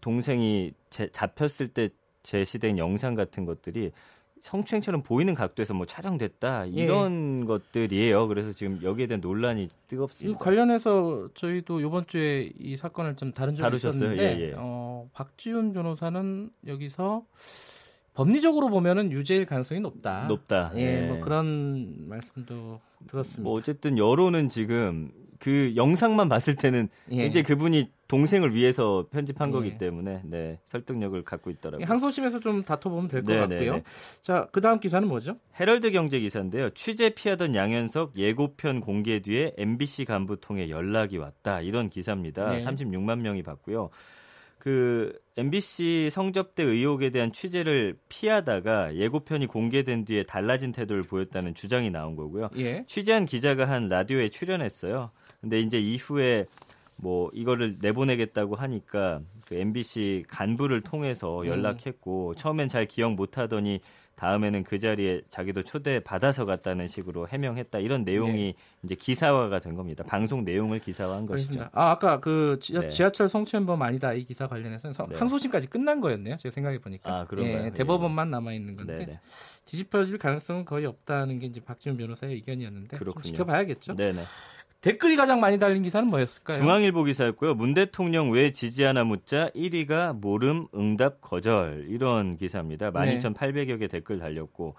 동생이 제, 잡혔을 때 제시된 영상 같은 것들이 성추행처럼 보이는 각도에서 뭐 촬영됐다 예. 이런 예. 것들이에요. 그래서 지금 여기에 대한 논란이 뜨겁습니다. 관련해서 저희도 이번 주에 이 사건을 좀 다른 다루셨어요? 있었는데 예, 예. 어, 박지훈 변호사는 여기서 법리적으로 보면은 유죄일 가능성이 높다. 높다. 예, 뭐 예. 그런 말씀도 들었습니다. 뭐 어쨌든 여론은 지금 그 영상만 봤을 때는 예. 이제 그분이 동생을 위해서 편집한 예. 거기 때문에 네, 설득력을 갖고 있더라고요. 항소심에서 좀 다퉈보면 될것 네, 네, 같고요. 네. 자, 그 다음 기사는 뭐죠? 헤럴드 경제 기사인데요. 취재 피하던 양현석 예고편 공개 뒤에 MBC 간부 통해 연락이 왔다. 이런 기사입니다. 네. 36만 명이 봤고요. 그 MBC 성접대 의혹에 대한 취재를 피하다가 예고편이 공개된 뒤에 달라진 태도를 보였다는 주장이 나온 거고요. 예. 취재한 기자가 한 라디오에 출연했어요. 근데 이제 이후에 뭐 이거를 내보내겠다고 하니까 그 MBC 간부를 통해서 음. 연락했고 음. 처음엔 잘 기억 못 하더니 다음에는 그 자리에 자기도 초대 받아서 갔다는 식으로 해명했다 이런 내용이 네. 이제 기사화가 된 겁니다. 방송 내용을 기사화한 그렇습니다. 것이죠. 아 아까 그 지하, 네. 철 성추행범 아니다 이 기사 관련해서 네. 항소심까지 끝난 거였네요. 제가 생각해 보니까. 아 그런가요? 예, 대법원만 남아 있는 건데 네, 네. 뒤집혀질 가능성은 거의 없다는 게 이제 박지훈 변호사의 의견이었는데 좀 지켜봐야겠죠. 네네. 댓글이 가장 많이 달린 기사는 뭐였을까요? 중앙일보 기사였고요. 문 대통령 왜 지지하나 묻자 1위가 모름, 응답, 거절 이런 기사입니다. 12,800여 개 댓글 달렸고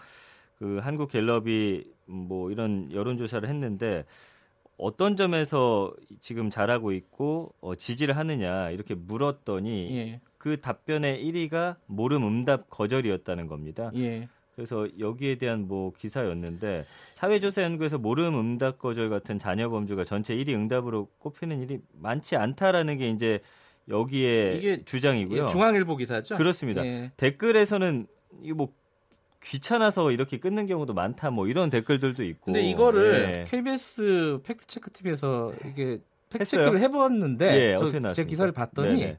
그 한국 갤럽이 뭐 이런 여론 조사를 했는데 어떤 점에서 지금 잘하고 있고 어, 지지를 하느냐 이렇게 물었더니 예. 그 답변의 1위가 모름, 응답, 거절이었다는 겁니다. 예. 그래서 여기에 대한 뭐 기사였는데 사회조사 연구에서 모름 응답 거절 같은 잔여 범주가 전체 1위 응답으로 꼽히는 일이 많지 않다라는 게 이제 여기에 이게 주장이고요. 중앙일보 기사죠. 그렇습니다. 예. 댓글에서는 이뭐 귀찮아서 이렇게 끊는 경우도 많다 뭐 이런 댓글들도 있고. 근데 이거를 예. KBS fact check TV에서 이게 fact check를 해봤는데 예, 제 기사를 봤더니 네네.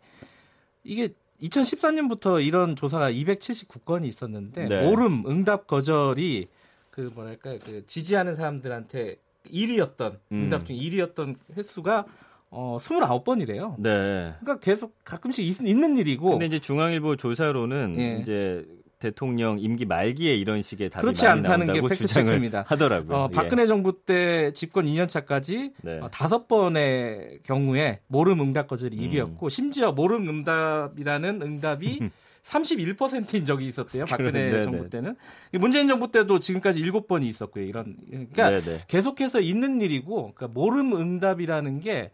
이게 2014년부터 이런 조사가 279건이 있었는데 네. 모름, 응답 거절이 그 뭐랄까 그 지지하는 사람들한테 1위였던 음. 응답 중 1위였던 횟수가 어 29번이래요. 네. 그러니까 계속 가끔씩 있, 는 일이고. 근데 이제 중앙일보 조사로는 예. 이제 대통령 임기 말기에 이런 식의 답이 그렇지 많이 않다는 게 팩트 체크입니다. 하더라고요. 어, 박근혜 예. 정부 때 집권 2년 차까지 네. 어, 다섯 번의 경우에 모름 응답 거절이 음. 1위였고 심지어 모름 응답이라는 응답이 *laughs* 31%인 적이 있었대요. 박근혜 네네. 정부 때는. 문재인 정부 때도 지금까지 7번이 있었고요. 이런 그러니까 네네. 계속해서 있는 일이고 그러니까 모름 응답이라는 게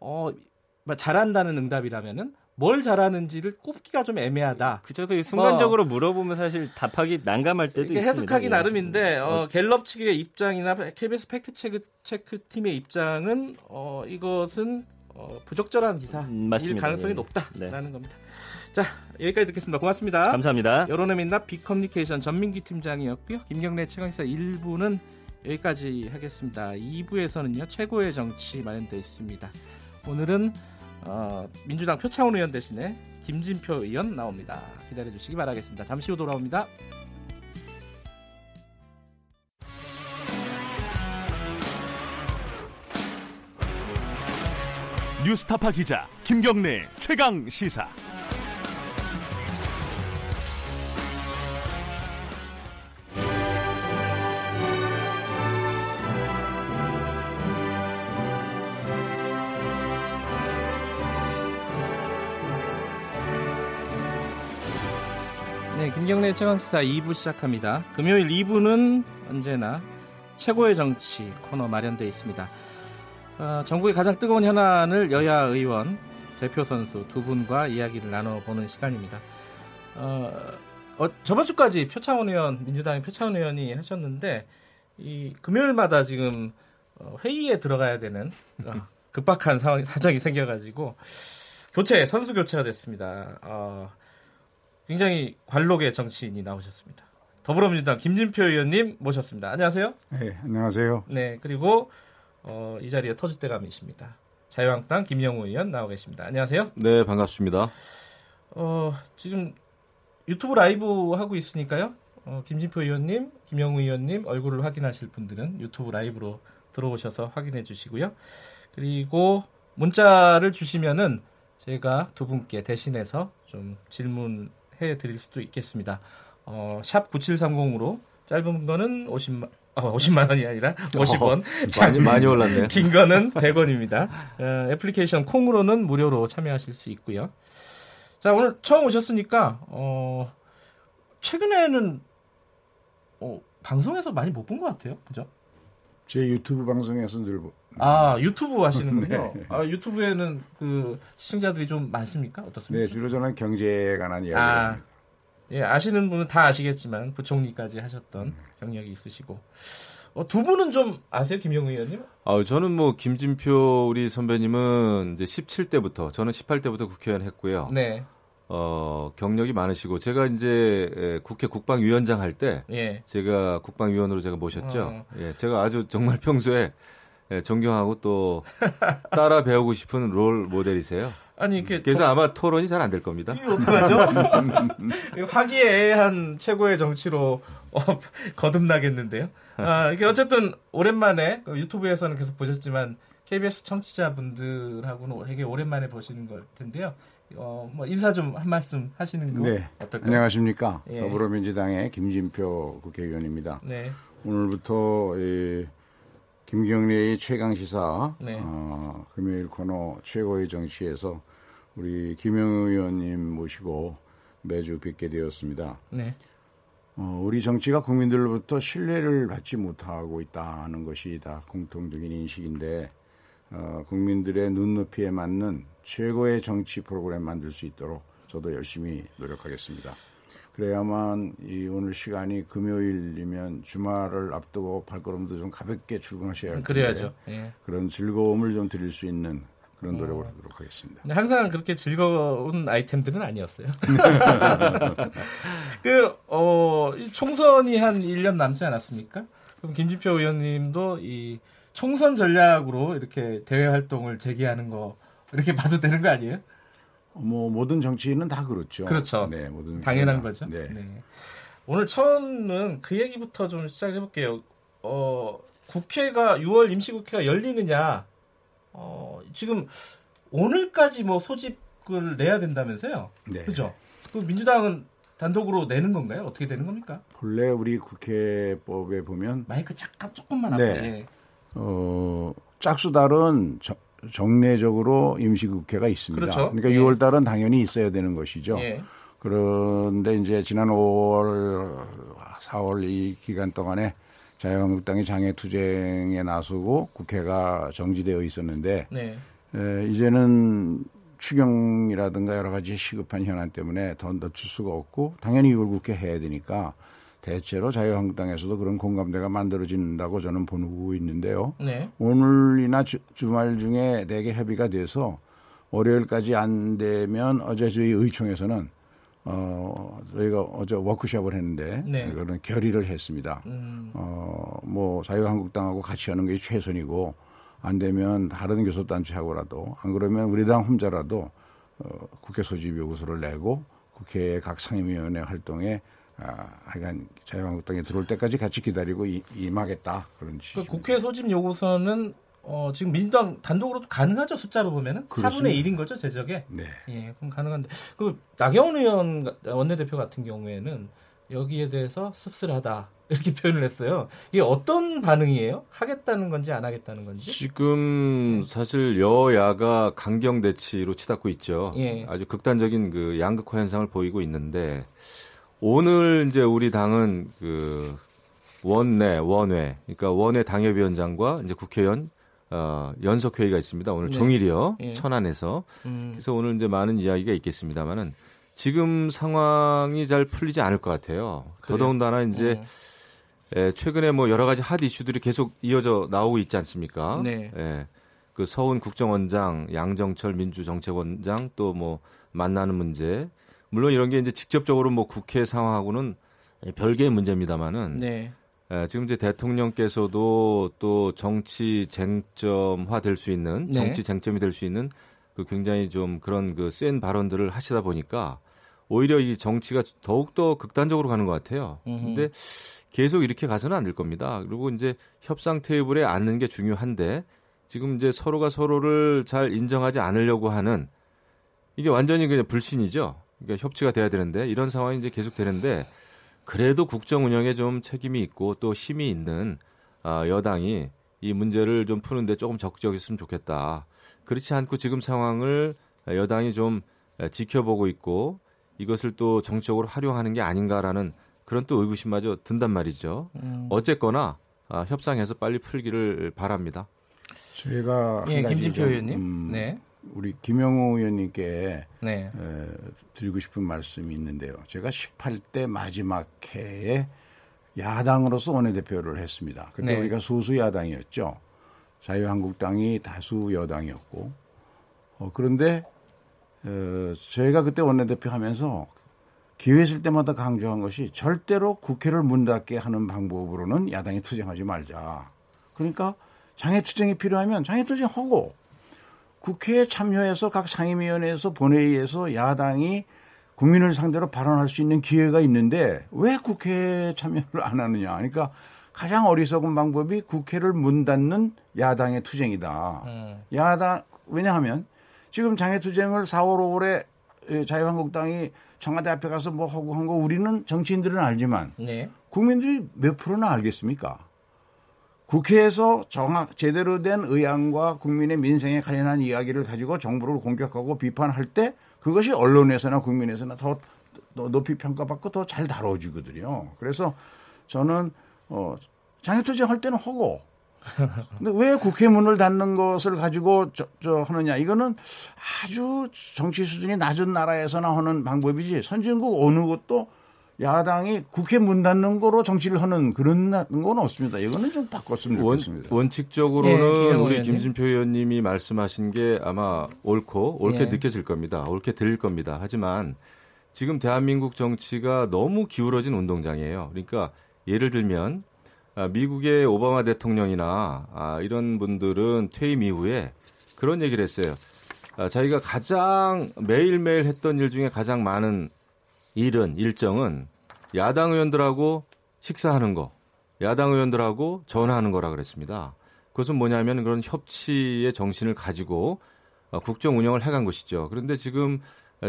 어, 잘한다는 응답이라면은 뭘 잘하는지를 꼽기가 좀 애매하다. 그죠. 그 순간적으로 어. 물어보면 사실 답하기 난감할 때도 있습니다. 해석하기 예. 나름인데 어, 어, 갤럽 측의 입장이나 KBS 팩트 체크, 체크 팀의 입장은 어, 이것은 어, 부적절한 기사일 음, 가능성이 네. 높다라는 네. 겁니다. 자 여기까지 듣겠습니다. 고맙습니다. 감사합니다. 여론의 민낯 빅커뮤니케이션 전민기 팀장이었고요. 김경래 최강사 1부는 여기까지 하겠습니다. 2부에서는요 최고의 정치 마련되어 있습니다. 오늘은 어, 민주당 표창원 의원 대신에 김진표 의원 나옵니다. 기다려 주시기 바라겠습니다. 잠시 후 돌아옵니다. 뉴스타파 기자 김경래 최강 시사. 김경래 최강시사 2부 시작합니다. 금요일 2부는 언제나 최고의 정치 코너 마련되어 있습니다. 어, 전국의 가장 뜨거운 현안을 여야 의원, 대표 선수 두 분과 이야기를 나눠보는 시간입니다. 어, 어, 저번 주까지 표창원 의원, 민주당의 표창원 의원이 하셨는데 이 금요일마다 지금 어, 회의에 들어가야 되는 어, *laughs* 급박한 상황, 사정이 생겨가지고 교체, 선수 교체가 됐습니다. 어, 굉장히 관록의 정치인이 나오셨습니다. 더불어민주당 김진표 의원님 모셨습니다. 안녕하세요. 네, 안녕하세요. 네, 그리고 어, 이 자리에 터줏대감이십니다. 자유한국당 김영우 의원 나오 계십니다. 안녕하세요. 네, 반갑습니다. 어, 지금 유튜브 라이브 하고 있으니까요. 어, 김진표 의원님, 김영우 의원님 얼굴을 확인하실 분들은 유튜브 라이브로 들어오셔서 확인해 주시고요. 그리고 문자를 주시면은 제가 두 분께 대신해서 좀 질문 해 드릴 수도 있겠습니다. 어, 샵 9730으로 짧은 거는 50만 어, 50만 원이 아니라 50원. 어, 많이, 많이 올랐네요. 긴 거는 100원입니다. 어, 애플리케이션 콩으로는 무료로 참여하실 수 있고요. 자, 오늘 처음 오셨으니까 어, 최근에는 어, 방송에서 많이 못 본 것 같아요. 그죠? 제 유튜브 방송에서 늘 아 유튜브 하시는군요. *laughs* 네. 아 유튜브에는 그 시청자들이 좀 많습니까? 어떻습니까? 네 주로 저는 경제에 관한 이야기. 아, 예 아시는 분은 다 아시겠지만 부총리까지 하셨던 음. 경력이 있으시고 어, 두 분은 좀 아세요, 김영우 의원님? 아, 저는 뭐 김진표 우리 선배님은 이제 17대부터 저는 18대부터 국회의원 했고요. 네. 어, 경력이 많으시고 제가 이제 국회 국방위원장 할때 예. 제가 국방위원으로 제가 모셨죠. 어. 예, 제가 아주 정말 *laughs* 평소에 예, 존경하고 또 따라 배우고 싶은 롤 모델이세요. 아니 이렇게 그래서 저... 아마 토론이 잘 안 될 겁니다. 이 어떡하죠? *laughs* 화기애애한 최고의 정치로 어, 거듭나겠는데요. 아, 이게 어쨌든 오랜만에 그 유튜브에서는 계속 보셨지만 KBS 청취자분들하고는 되게 오랜만에 보시는 걸 텐데요. 어, 뭐 인사 좀 한 말씀 하시는 거 네. 어떨까요? 안녕하십니까. 예. 더불어민주당의 김진표 국회의원입니다. 네. 오늘부터 이 김경래의 최강 시사 네. 어, 금요일 코너 최고의 정치에서 우리 김영우 의원님 모시고 매주 뵙게 되었습니다. 네. 어, 우리 정치가 국민들로부터 신뢰를 받지 못하고 있다는 것이 다 공통적인 인식인데 어, 국민들의 눈높이에 맞는 최고의 정치 프로그램 만들 수 있도록 저도 열심히 노력하겠습니다. 그래야만 이 오늘 시간이 금요일이면 주말을 앞두고 발걸음도 좀 가볍게 출근하셔야 할 그래야죠. 예. 그런 즐거움을 좀 드릴 수 있는 그런 노력을 어. 하도록 하겠습니다. 항상 그렇게 즐거운 아이템들은 아니었어요. *laughs* 그, 어, 총선이 한 1년 남지 않았습니까? 그럼 김진표 의원님도 이 총선 전략으로 이렇게 대외 활동을 재개하는 거 이렇게 봐도 되는 거 아니에요? 뭐 모든 정치인은 다 그렇죠. 그렇죠. 네, 모든 당연한 거죠. 네. 네. 오늘 처음은 그 얘기부터 좀 시작해 볼게요. 어, 국회가 6월 임시국회가 열리느냐 어, 지금 오늘까지 뭐 소집을 내야 된다면서요? 네. 그죠? 그 민주당은 단독으로 내는 건가요? 어떻게 되는 겁니까? 본래 우리 국회법에 보면 마이크 잠깐 조금만 네. 앞에. 네. 어, 짝수달은 저, 정례적으로 임시국회가 있습니다. 그렇죠. 그러니까 예. 6월 달은 당연히 있어야 되는 것이죠. 예. 그런데 이제 지난 5월, 4월 이 기간 동안에 자유한국당이 장애 투쟁에 나서고 국회가 정지되어 있었는데 네. 에, 이제는 추경이라든가 여러 가지 시급한 현안 때문에 더 늦출 수가 없고 당연히 6월 국회 해야 되니까 대체로 자유한국당에서도 그런 공감대가 만들어진다고 저는 보고 있는데요. 네. 오늘이나 주, 말 중에 대개 협의가 돼서 월요일까지 안 되면 어제 저희 의총에서는 어 저희가 어제 워크숍을 했는데 네. 그런 결의를 했습니다. 음. 어 뭐 자유한국당하고 같이 하는 게 최선이고 안 되면 다른 교섭단체하고라도 안 그러면 우리 당 혼자라도 어, 국회 소집 요구서를 내고 국회 각 상임위원회 활동에 아, 하여간 자유한국당에 들어올 때까지 같이 기다리고 이, 임하겠다 그런 지. 그 국회 소집 요구서는 어, 지금 민주당 단독으로도 가능하죠 숫자로 보면은 그렇습니다. 4분의 1인 거죠 제적에. 네. 예, 그럼 가능한데 그 나경원 의원 원내대표 같은 경우에는 여기에 대해서 씁쓸하다 *laughs* 이렇게 표현을 했어요. 이게 어떤 반응이에요? 하겠다는 건지 안 하겠다는 건지? 지금 사실 여야가 강경 대치로 치닫고 있죠. 예. 아주 극단적인 그 양극화 현상을 보이고 있는데 오늘 이제 우리 당은 그 원내 원외 그러니까 원외 당협위원장과 이제 국회의원 어, 연석 회의가 있습니다. 오늘 네. 종일이요 예. 천안에서 음. 그래서 오늘 이제 많은 이야기가 있겠습니다만은 지금 상황이 잘 풀리지 않을 것 같아요. 그래요? 더더군다나 이제 어. 예, 최근에 뭐 여러 가지 핫 이슈들이 계속 이어져 나오고 있지 않습니까? 네. 예, 그 서훈 국정원장, 양정철 민주정책원장 또 뭐 만나는 문제 물론 이런 게 이제 직접적으로 뭐 국회 상황하고는 별개의 문제입니다만은 네. 에, 지금 이제 대통령께서도 또 정치 쟁점화 될 수 있는 네. 정치 쟁점이 될 수 있는 그 굉장히 좀 그런 그 센 발언들을 하시다 보니까 오히려 이 정치가 더욱더 극단적으로 가는 것 같아요. 음흠. 근데 계속 이렇게 가서는 안 될 겁니다. 그리고 이제 협상 테이블에 앉는 게 중요한데 지금 이제 서로가 서로를 잘 인정하지 않으려고 하는 이게 완전히 그냥 불신이죠. 그러니까 협치가 돼야 되는데 이런 상황이 이제 계속 되는데 그래도 국정 운영에 좀 책임이 있고 또 힘이 있는 아, 여당이 이 문제를 좀 푸는데 조금 적극적이었으면 좋겠다. 그렇지 않고 지금 상황을 여당이 좀 지켜보고 있고 이것을 또 정적으로 활용하는 게 아닌가라는 그런 또 의구심마저 든단 말이죠. 음. 어쨌거나 아, 협상해서 빨리 풀기를 바랍니다. 제가 예, 김진표 의원님, 음, 네. 우리 김영호 의원님께 네. 에, 드리고 싶은 말씀이 있는데요. 제가 18대 마지막 해에 야당으로서 원내대표를 했습니다. 그때 네. 우리가 소수 야당이었죠. 자유한국당이 다수 여당이었고 어, 그런데 어, 저희가 그때 원내대표 하면서 기회 있을 때마다 강조한 것이 절대로 국회를 문 닫게 하는 방법으로는 야당이 투쟁하지 말자. 그러니까 장애 투쟁이 필요하면 장애 투쟁하고 국회에 참여해서 각 상임위원회에서 본회의에서 야당이 국민을 상대로 발언할 수 있는 기회가 있는데 왜 국회에 참여를 안 하느냐. 그러니까 가장 어리석은 방법이 국회를 문 닫는 야당의 투쟁이다. 음. 야당, 왜냐하면 지금 장애투쟁을 4월, 5월에 자유한국당이 청와대 앞에 가서 뭐 하고 한 거 우리는 정치인들은 알지만 네. 국민들이 몇 프로나 알겠습니까? 국회에서 정확 제대로 된 의안과 국민의 민생에 관련한 이야기를 가지고 정부를 공격하고 비판할 때 그것이 언론에서나 국민에서나 더, 더 높이 평가받고 더 잘 다뤄지거든요. 그래서 저는 어 장애투쟁 할 때는 하고. 근데 왜 국회 문을 닫는 것을 가지고 저, 저 하느냐. 이거는 아주 정치 수준이 낮은 나라에서나 하는 방법이지. 선진국 어느 것도 야당이 국회 문 닫는 거로 정치를 하는 그런 건 없습니다. 이거는 좀 바꿨으면 좋겠습니다. 원, 칙적으로는 예, 우리 김진표 의원님이 말씀하신 게 아마 옳고 옳게 예. 느껴질 겁니다. 옳게 들릴 겁니다. 하지만 지금 대한민국 정치가 너무 기울어진 운동장이에요. 그러니까 예를 들면 아, 미국의 오바마 대통령이나 아, 이런 분들은 퇴임 이후에 그런 얘기를 했어요. 아, 자기가 가장 매일매일 했던 일 중에 가장 많은 일은 일정은 야당 의원들하고 식사하는 거 야당 의원들하고 전화하는 거라 그랬습니다. 그것은 뭐냐면 그런 협치의 정신을 가지고 어, 국정 운영을 해간 것이죠. 그런데 지금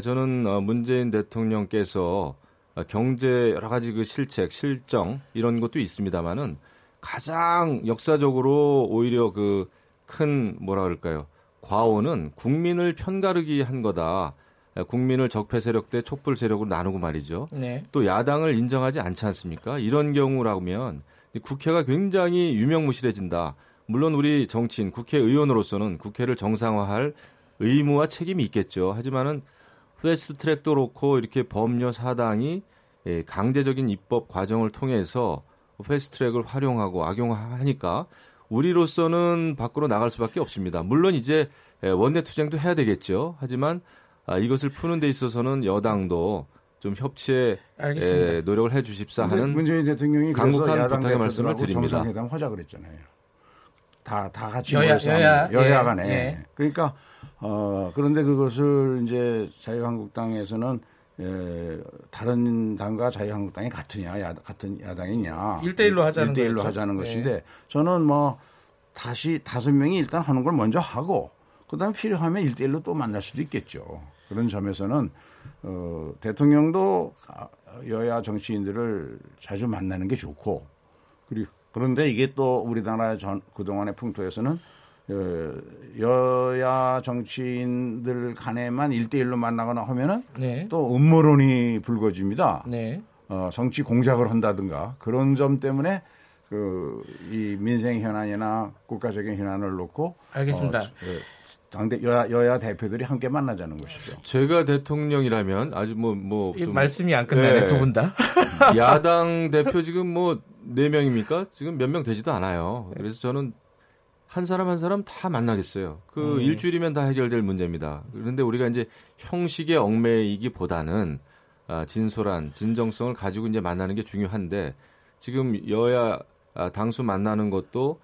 저는 어, 문재인 대통령께서 경제 여러 가지 그 실책, 실정 이런 것도 있습니다만은 가장 역사적으로 오히려 그 큰 뭐라 그럴까요? 과오는 국민을 편가르기 한 거다. 국민을 적폐 세력 대 촛불 세력으로 나누고 말이죠. 네. 또 야당을 인정하지 않지 않습니까? 이런 경우라면 국회가 굉장히 유명무실해진다. 물론 우리 정치인 국회의원으로서는 국회를 정상화할 의무와 책임이 있겠죠. 하지만은 fast track도 그렇고 이렇게 범여 사당이 예, 강제적인 입법 과정을 통해서 fast track을 활용하고 악용하니까 우리로서는 밖으로 나갈 수밖에 없습니다. 물론 이제 예, 원내 투쟁도 해야 되겠죠. 하지만 아, 이것을 푸는 데 있어서는 여당도 좀 협치에 알겠습니다. 예, 노력을 해 주십사 하는 문재인 대통령이 강국한 부탁의 말씀을 드립니다. 정상회담 하자 그랬잖아요. 다, 다 같이 여야, 모여서 여야, 여야 간에. 예. 그러니까, 어, 그런데 그것을 이제 자유한국당에서는 에, 다른 당과 자유한국당이 같으냐, 야, 같은 야당이냐. 1대1로 하자는 1대1로 거죠. 하자는 네. 것인데 저는 뭐 다시 다섯 명이 일단 하는 걸 먼저 하고 그다음에 필요하면 1대1로 또 만날 수도 있겠죠. 그런 점에서는 어, 대통령도 여야 정치인들을 자주 만나는 게 좋고 그리고 그런데 이게 또 우리나라 전 그동안의 풍토에서는 어, 여야 정치인들 간에만 일대일로 만나거나 하면은 네. 또 음모론이 불거집니다. 네. 어, 정치 공작을 한다든가 그런 점 때문에 그 이 민생 현안이나 국가적인 현안을 놓고 알겠습니다. 어, 당대 여야, 여야 대표들이 함께 만나자는 것이죠. 제가 대통령이라면 아주 뭐뭐 뭐 말씀이 안 끝나네 네. 두분 다. *laughs* 야당 대표 지금 뭐 네 명입니까? 지금 몇 명 되지도 않아요. 그래서 저는 한 사람 한 사람 다 만나겠어요. 그 음. 일주일이면 다 해결될 문제입니다. 그런데 우리가 이제 형식의 얽매이기보다는 아, 진솔한 진정성을 가지고 이제 만나는 게 중요한데 지금 여야 아, 당수 만나는 것도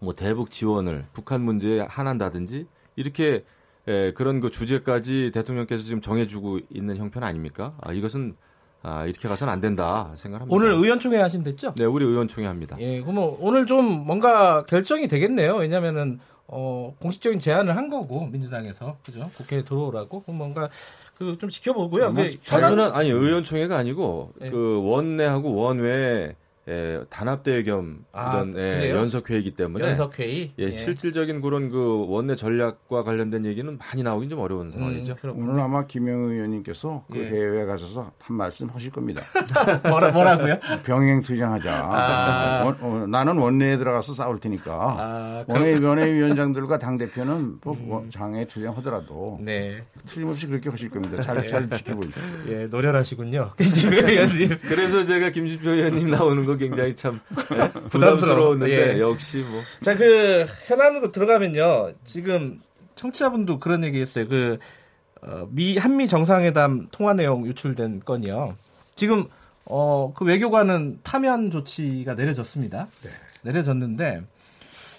뭐 대북 지원을 북한 문제에 한한다든지 이렇게 에, 그런 그 주제까지 대통령께서 지금 정해주고 있는 형편 아닙니까? 아, 이것은 아, 이렇게 가서는 안 된다 생각합니다. 오늘 의원총회 하신댔죠? 네, 우리 의원총회 합니다. 예, 그럼 오늘 좀 뭔가 결정이 되겠네요. 왜냐면은 어, 공식적인 제안을 한 거고 민주당에서 그죠? 국회에 들어오라고 뭔가 그 좀 지켜보고요. 네, 단순한 아니 의원총회가 아니고 네. 그 원내하고 원외 예, 단합대회 겸 아, 이런 예, 연석회의이기 때문에 연석회의 예, 예, 실질적인 그런 그 원내 전략과 관련된 얘기는 많이 나오긴 좀 어려운 음, 상황이죠. 음, 오늘 아마 김영 의원님께서 그 예. 대회에 가셔서 한 말씀 하실 겁니다. *laughs* 뭐라 뭐라고요? 병행 투쟁하자. 아. 원, 어, 나는 원내에 들어가서 싸울 테니까 아, 원내 원내위원장들과 당 대표는 뭐 음. 장애 투쟁하더라도 네. 틀림없이 그렇게 하실 겁니다. 잘, 잘 지켜보십시오. 예, 노련하시군요. *laughs* 김진표 의원님. 그래서 제가 김진표 의원님 나오는 거 굉장히 참 *laughs* 네? 부담스러웠는데 예. 역시 뭐. 자, 그 현안으로 들어가면요. 지금 청취자분도 그런 얘기했어요. 그 어, 미 한미 정상회담 통화 내용 유출된 건이요. 지금 어, 그 외교관은 파면 조치가 내려졌습니다. 네. 내려졌는데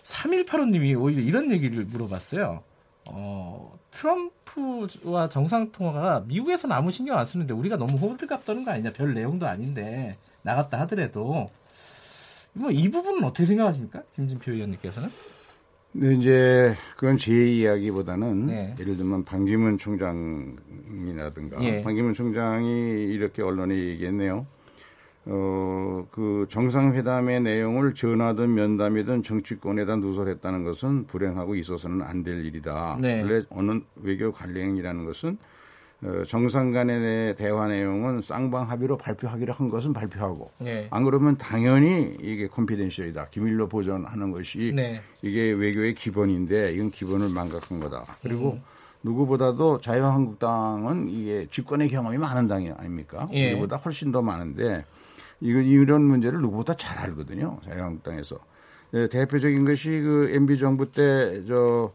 3185님이 오히려 이런 얘기를 물어봤어요. 어, 트럼프와 정상통화가 미국에서는 아무 신경 안 쓰는데 우리가 너무 호들갑 떠는 거 아니냐. 별 내용도 아닌데 나갔다 하더라도 뭐 이 부분은 어떻게 생각하십니까? 김진표 의원님께서는? 네, 이제 그건 제 이야기보다는 네. 예를 들면 반기문 총장이라든가 예. 반기문 총장이 이렇게 언론에 얘기했네요. 어, 그 정상회담의 내용을 전화든 면담이든 정치권에다 누설했다는 것은 불행하고 있어서는 안 될 일이다. 네. 원래 어느 외교 관행이라는 것은 어, 정상 간의 대화 내용은 쌍방 합의로 발표하기로 한 것은 발표하고 네. 안 그러면 당연히 이게 컴피덴셜이다 기밀로 보존하는 것이 네. 이게 외교의 기본인데 이건 기본을 망각한 거다 그리고 음. 누구보다도 자유한국당은 이게 집권의 경험이 많은 당이 아닙니까 예. 우리보다 훨씬 더 많은데 이건 이런 문제를 누구보다 잘 알거든요 자유한국당에서 네, 대표적인 것이 그 MB 정부 때저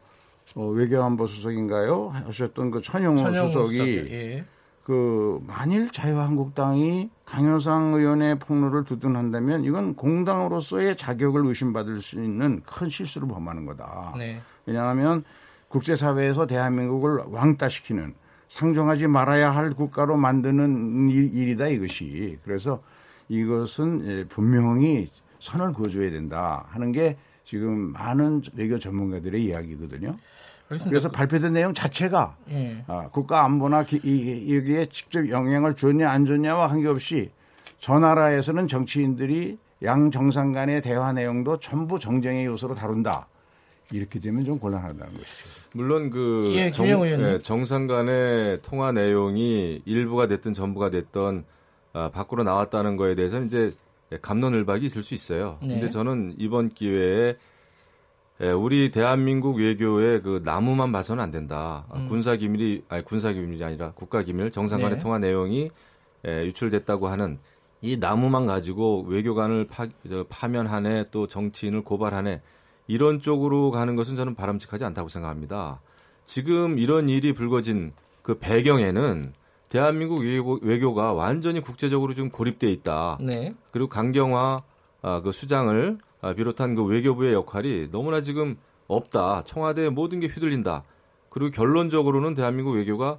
어, 외교안보 수석인가요? 하셨던 그 천영호, 천영호 수석이 예. 그 만일 자유한국당이 강효상 의원의 폭로를 두둔한다면 이건 공당으로서의 자격을 의심받을 수 있는 큰 실수를 범하는 거다. 네. 왜냐하면 국제사회에서 대한민국을 왕따시키는 상종하지 말아야 할 국가로 만드는 일이다 이것이. 그래서 이것은 예, 분명히 선을 그어줘야 된다 하는 게 지금 많은 외교 전문가들의 이야기거든요. 그래서 발표된 내용 자체가 예. 아, 국가 안보나 기, 이, 여기에 직접 영향을 줬냐 안 줬냐와 관계없이 저 나라에서는 정치인들이 양 정상 간의 대화 내용도 전부 정쟁의 요소로 다룬다. 이렇게 되면 좀 곤란하다는 것이죠. 물론 그 예, 정, 예, 정상 간의 통화 내용이 일부가 됐든 전부가 됐던 아, 밖으로 나왔다는 거에 대해서는 이제 감론을박이 있을 수 있어요. 네. 근데 저는 이번 기회에 예, 우리 대한민국 외교의 그 나무만 봐서는 안 된다. 음. 군사 기밀이 아니 군사 기밀이 아니라 국가 기밀 정상 간의 네. 통화 내용이 예, 유출됐다고 하는 이 나무만 가지고 외교관을 파, 파면하네 또 정치인을 고발하네 이런 쪽으로 가는 것은 저는 바람직하지 않다고 생각합니다. 지금 이런 일이 불거진 그 배경에는 대한민국 외교, 외교가 완전히 국제적으로 좀 고립돼 있다. 네. 그리고 강경화 아, 그 수장을 아, 비롯한 그 외교부의 역할이 너무나 지금 없다. 청와대에 모든 게 휘둘린다. 그리고 결론적으로는 대한민국 외교가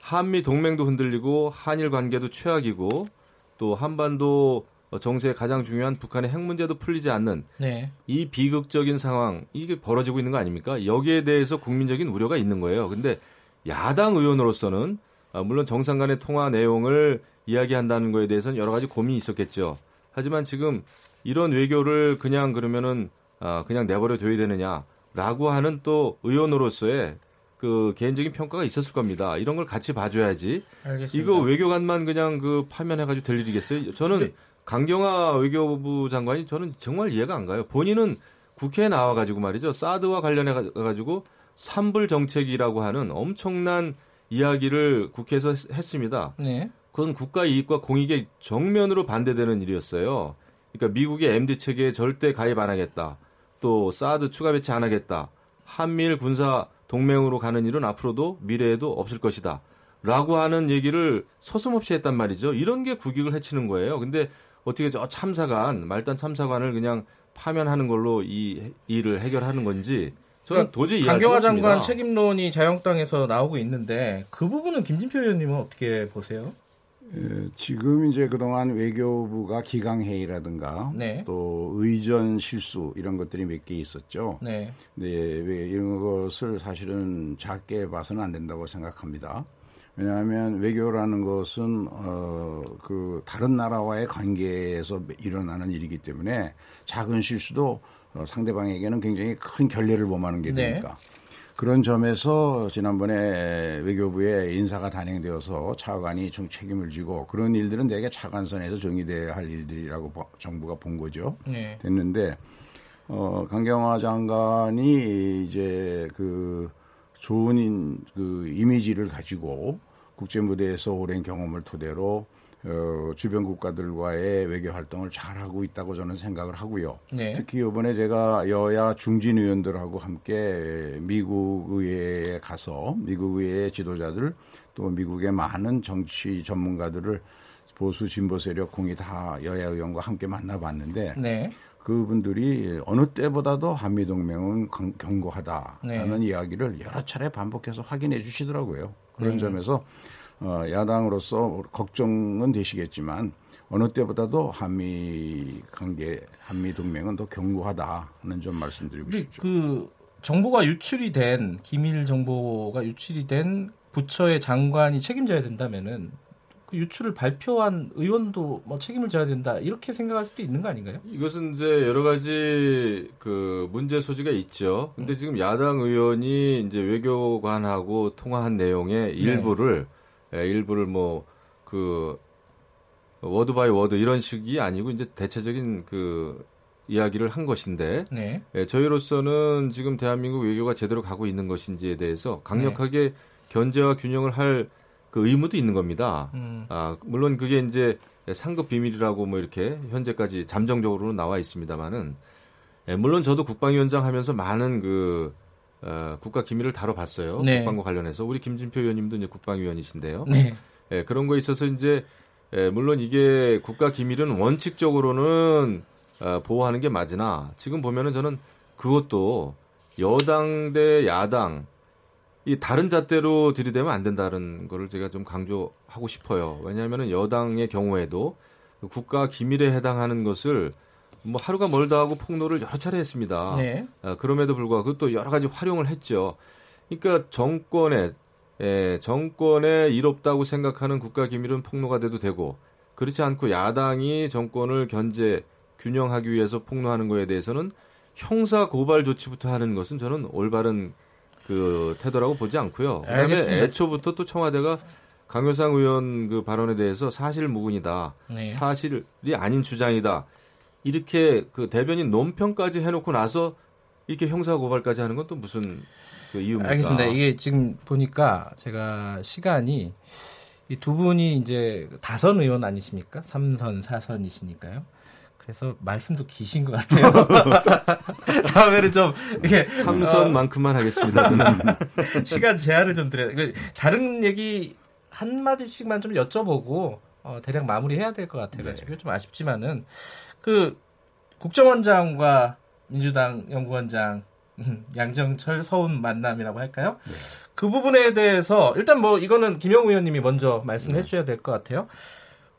한미 동맹도 흔들리고 한일 관계도 최악이고 또 한반도 정세의 가장 중요한 북한의 핵 문제도 풀리지 않는 네. 이 비극적인 상황 이게 벌어지고 있는 거 아닙니까? 여기에 대해서 국민적인 우려가 있는 거예요. 근데 야당 의원으로서는 아, 물론 정상 간의 통화 내용을 이야기한다는 거에 대해서는 여러 가지 고민이 있었겠죠. 하지만 지금 이런 외교를 그냥 그러면은 아, 그냥 내버려 둬야 되느냐라고 하는 또 의원으로서의 그 개인적인 평가가 있었을 겁니다. 이런 걸 같이 봐줘야지. 알겠습니다. 이거 외교관만 그냥 그 파면해가지고 될 일이겠어요? 저는 네. 강경화 외교부 장관이 저는 정말 이해가 안 가요. 본인은 국회에 나와가지고 말이죠. 사드와 관련해가지고 삼불 정책이라고 하는 엄청난 이야기를 국회에서 했 습니다. 네. 그건 국가 이익과 공익에 정면으로 반대되는 일이었어요. 그러니까 미국의 MD 체계에 절대 가입 안 하겠다. 또 사드 추가 배치 안 하겠다. 한미일 군사 동맹으로 가는 일은 앞으로도 미래에도 없을 것이다. 라고 하는 얘기를 서슴없이 했단 말이죠. 이런 게 국익을 해치는 거예요. 근데 어떻게 저 참사관, 말단 참사관을 그냥 파면하는 걸로 이 일을 해결하는 건지 저는 그러니까 도저히 강경화 장관 책임론이 자유한국당에서 나오고 있는데 그 부분은 김진표 의원님은 어떻게 보세요? 예, 지금 이제 그동안 외교부가 기강회의라든가 네. 또 의전 실수 이런 것들이 몇 개 있었죠. 네. 네, 이런 것을 사실은 작게 봐서는 안 된다고 생각합니다. 왜냐하면 외교라는 것은 어 그 다른 나라와의 관계에서 일어나는 일이기 때문에 작은 실수도 어, 상대방에게는 굉장히 큰 결례를 범하는 게 네. 되니까. 네. 그런 점에서 지난번에 외교부에 인사가 단행되어서 차관이 좀 책임을 지고 그런 일들은 대개 차관선에서 정의돼야 할 일들이라고 정부가 본 거죠. 네. 됐는데 어, 강경화 장관이 이제 그 좋은 그 이미지를 가지고 국제 무대에서 오랜 경험을 토대로 어, 주변 국가들과의 외교 활동을 잘 하고 있다고 저는 생각을 하고요. 네. 특히 이번에 제가 여야 중진 의원들하고 함께 미국 의회에 가서 미국 의회 지도자들 또 미국의 많은 정치 전문가들을 보수 진보 세력 공이 다 여야 의원과 함께 만나봤는데 네. 그분들이 어느 때보다도 한미 동맹은 견고하다라는 네. 이야기를 여러 차례 반복해서 확인해 주시더라고요. 그런 네. 점에서 어, 야당으로서 걱정은 되시겠지만 어느 때보다도 한미 관계, 한미 동맹은 더 견고하다는 점 말씀드리고 싶죠. 그 정보가 유출이 된 기밀 정보가 유출이 된 부처의 장관이 책임져야 된다면은 그 유출을 발표한 의원도 뭐 책임을 져야 된다 이렇게 생각할 수도 있는 거 아닌가요? 이것은 이제 여러 가지 그 문제 소지가 있죠. 근데 음. 지금 야당 의원이 이제 외교관하고 통화한 내용의 일부를 네. 예, 일부를 뭐 그 word by word 이런 식이 아니고 이제 대체적인 그 이야기를 한 것인데 네. 예, 저희로서는 지금 대한민국 외교가 제대로 가고 있는 것인지에 대해서 강력하게 네. 견제와 균형을 할 그 의무도 있는 겁니다. 음. 아 물론 그게 이제 삼급 비밀이라고 뭐 이렇게 현재까지 잠정적으로는 나와 있습니다만은 예, 물론 저도 국방위원장 하면서 많은 그 어, 국가 기밀을 다뤄봤어요. 네. 국방과 관련해서 우리 김진표 의원님도 이제 국방위원이신데요. 네. 예, 그런 거에 있어서 이제 예, 물론 이게 국가 기밀은 원칙적으로는 어, 보호하는 게 맞으나 지금 보면은 저는 그것도 여당 대 야당 이 다른 잣대로 들이대면 안 된다는 거를 제가 좀 강조하고 싶어요. 왜냐하면은 여당의 경우에도 국가 기밀에 해당하는 것을 뭐 하루가 멀다 하고 폭로를 여러 차례 했습니다. 네. 아, 그럼에도 불구하고 또 여러 가지 활용을 했죠. 그러니까 정권에 예, 정권에 이롭다고 생각하는 국가 기밀은 폭로가 돼도 되고 그렇지 않고 야당이 정권을 견제 균형하기 위해서 폭로하는 거에 대해서는 형사 고발 조치부터 하는 것은 저는 올바른 그 태도라고 보지 않고요. 그다음에 알겠습니다. 애초부터 또 청와대가 강효상 의원 그 발언에 대해서 사실 무근이다. 네. 사실이 아닌 주장이다. 이렇게 그 대변인 논평까지 해놓고 나서 이렇게 형사 고발까지 하는 건 또 무슨 그 이유입니까? 알겠습니다. 이게 지금 보니까 제가 시간이 이 두 분이 이제 다선 의원 아니십니까? 삼선, 사선이시니까요. 그래서 말씀도 기신 것 같아요. *laughs* 다음에는 좀 이게 삼선만큼만 하겠습니다. *laughs* 시간 제한을 좀 드려요. 다른 얘기 한 마디씩만 좀 여쭤보고 어, 대략 마무리해야 될 것 같아가지고 네. 좀 아쉽지만은 그 국정원장과 민주당 연구원장 음, *laughs* 양정철 서훈 만남이라고 할까요? 네. 그 부분에 대해서 일단 뭐 이거는 김영우 의원님이 먼저 말씀해 주셔야 될 것 같아요.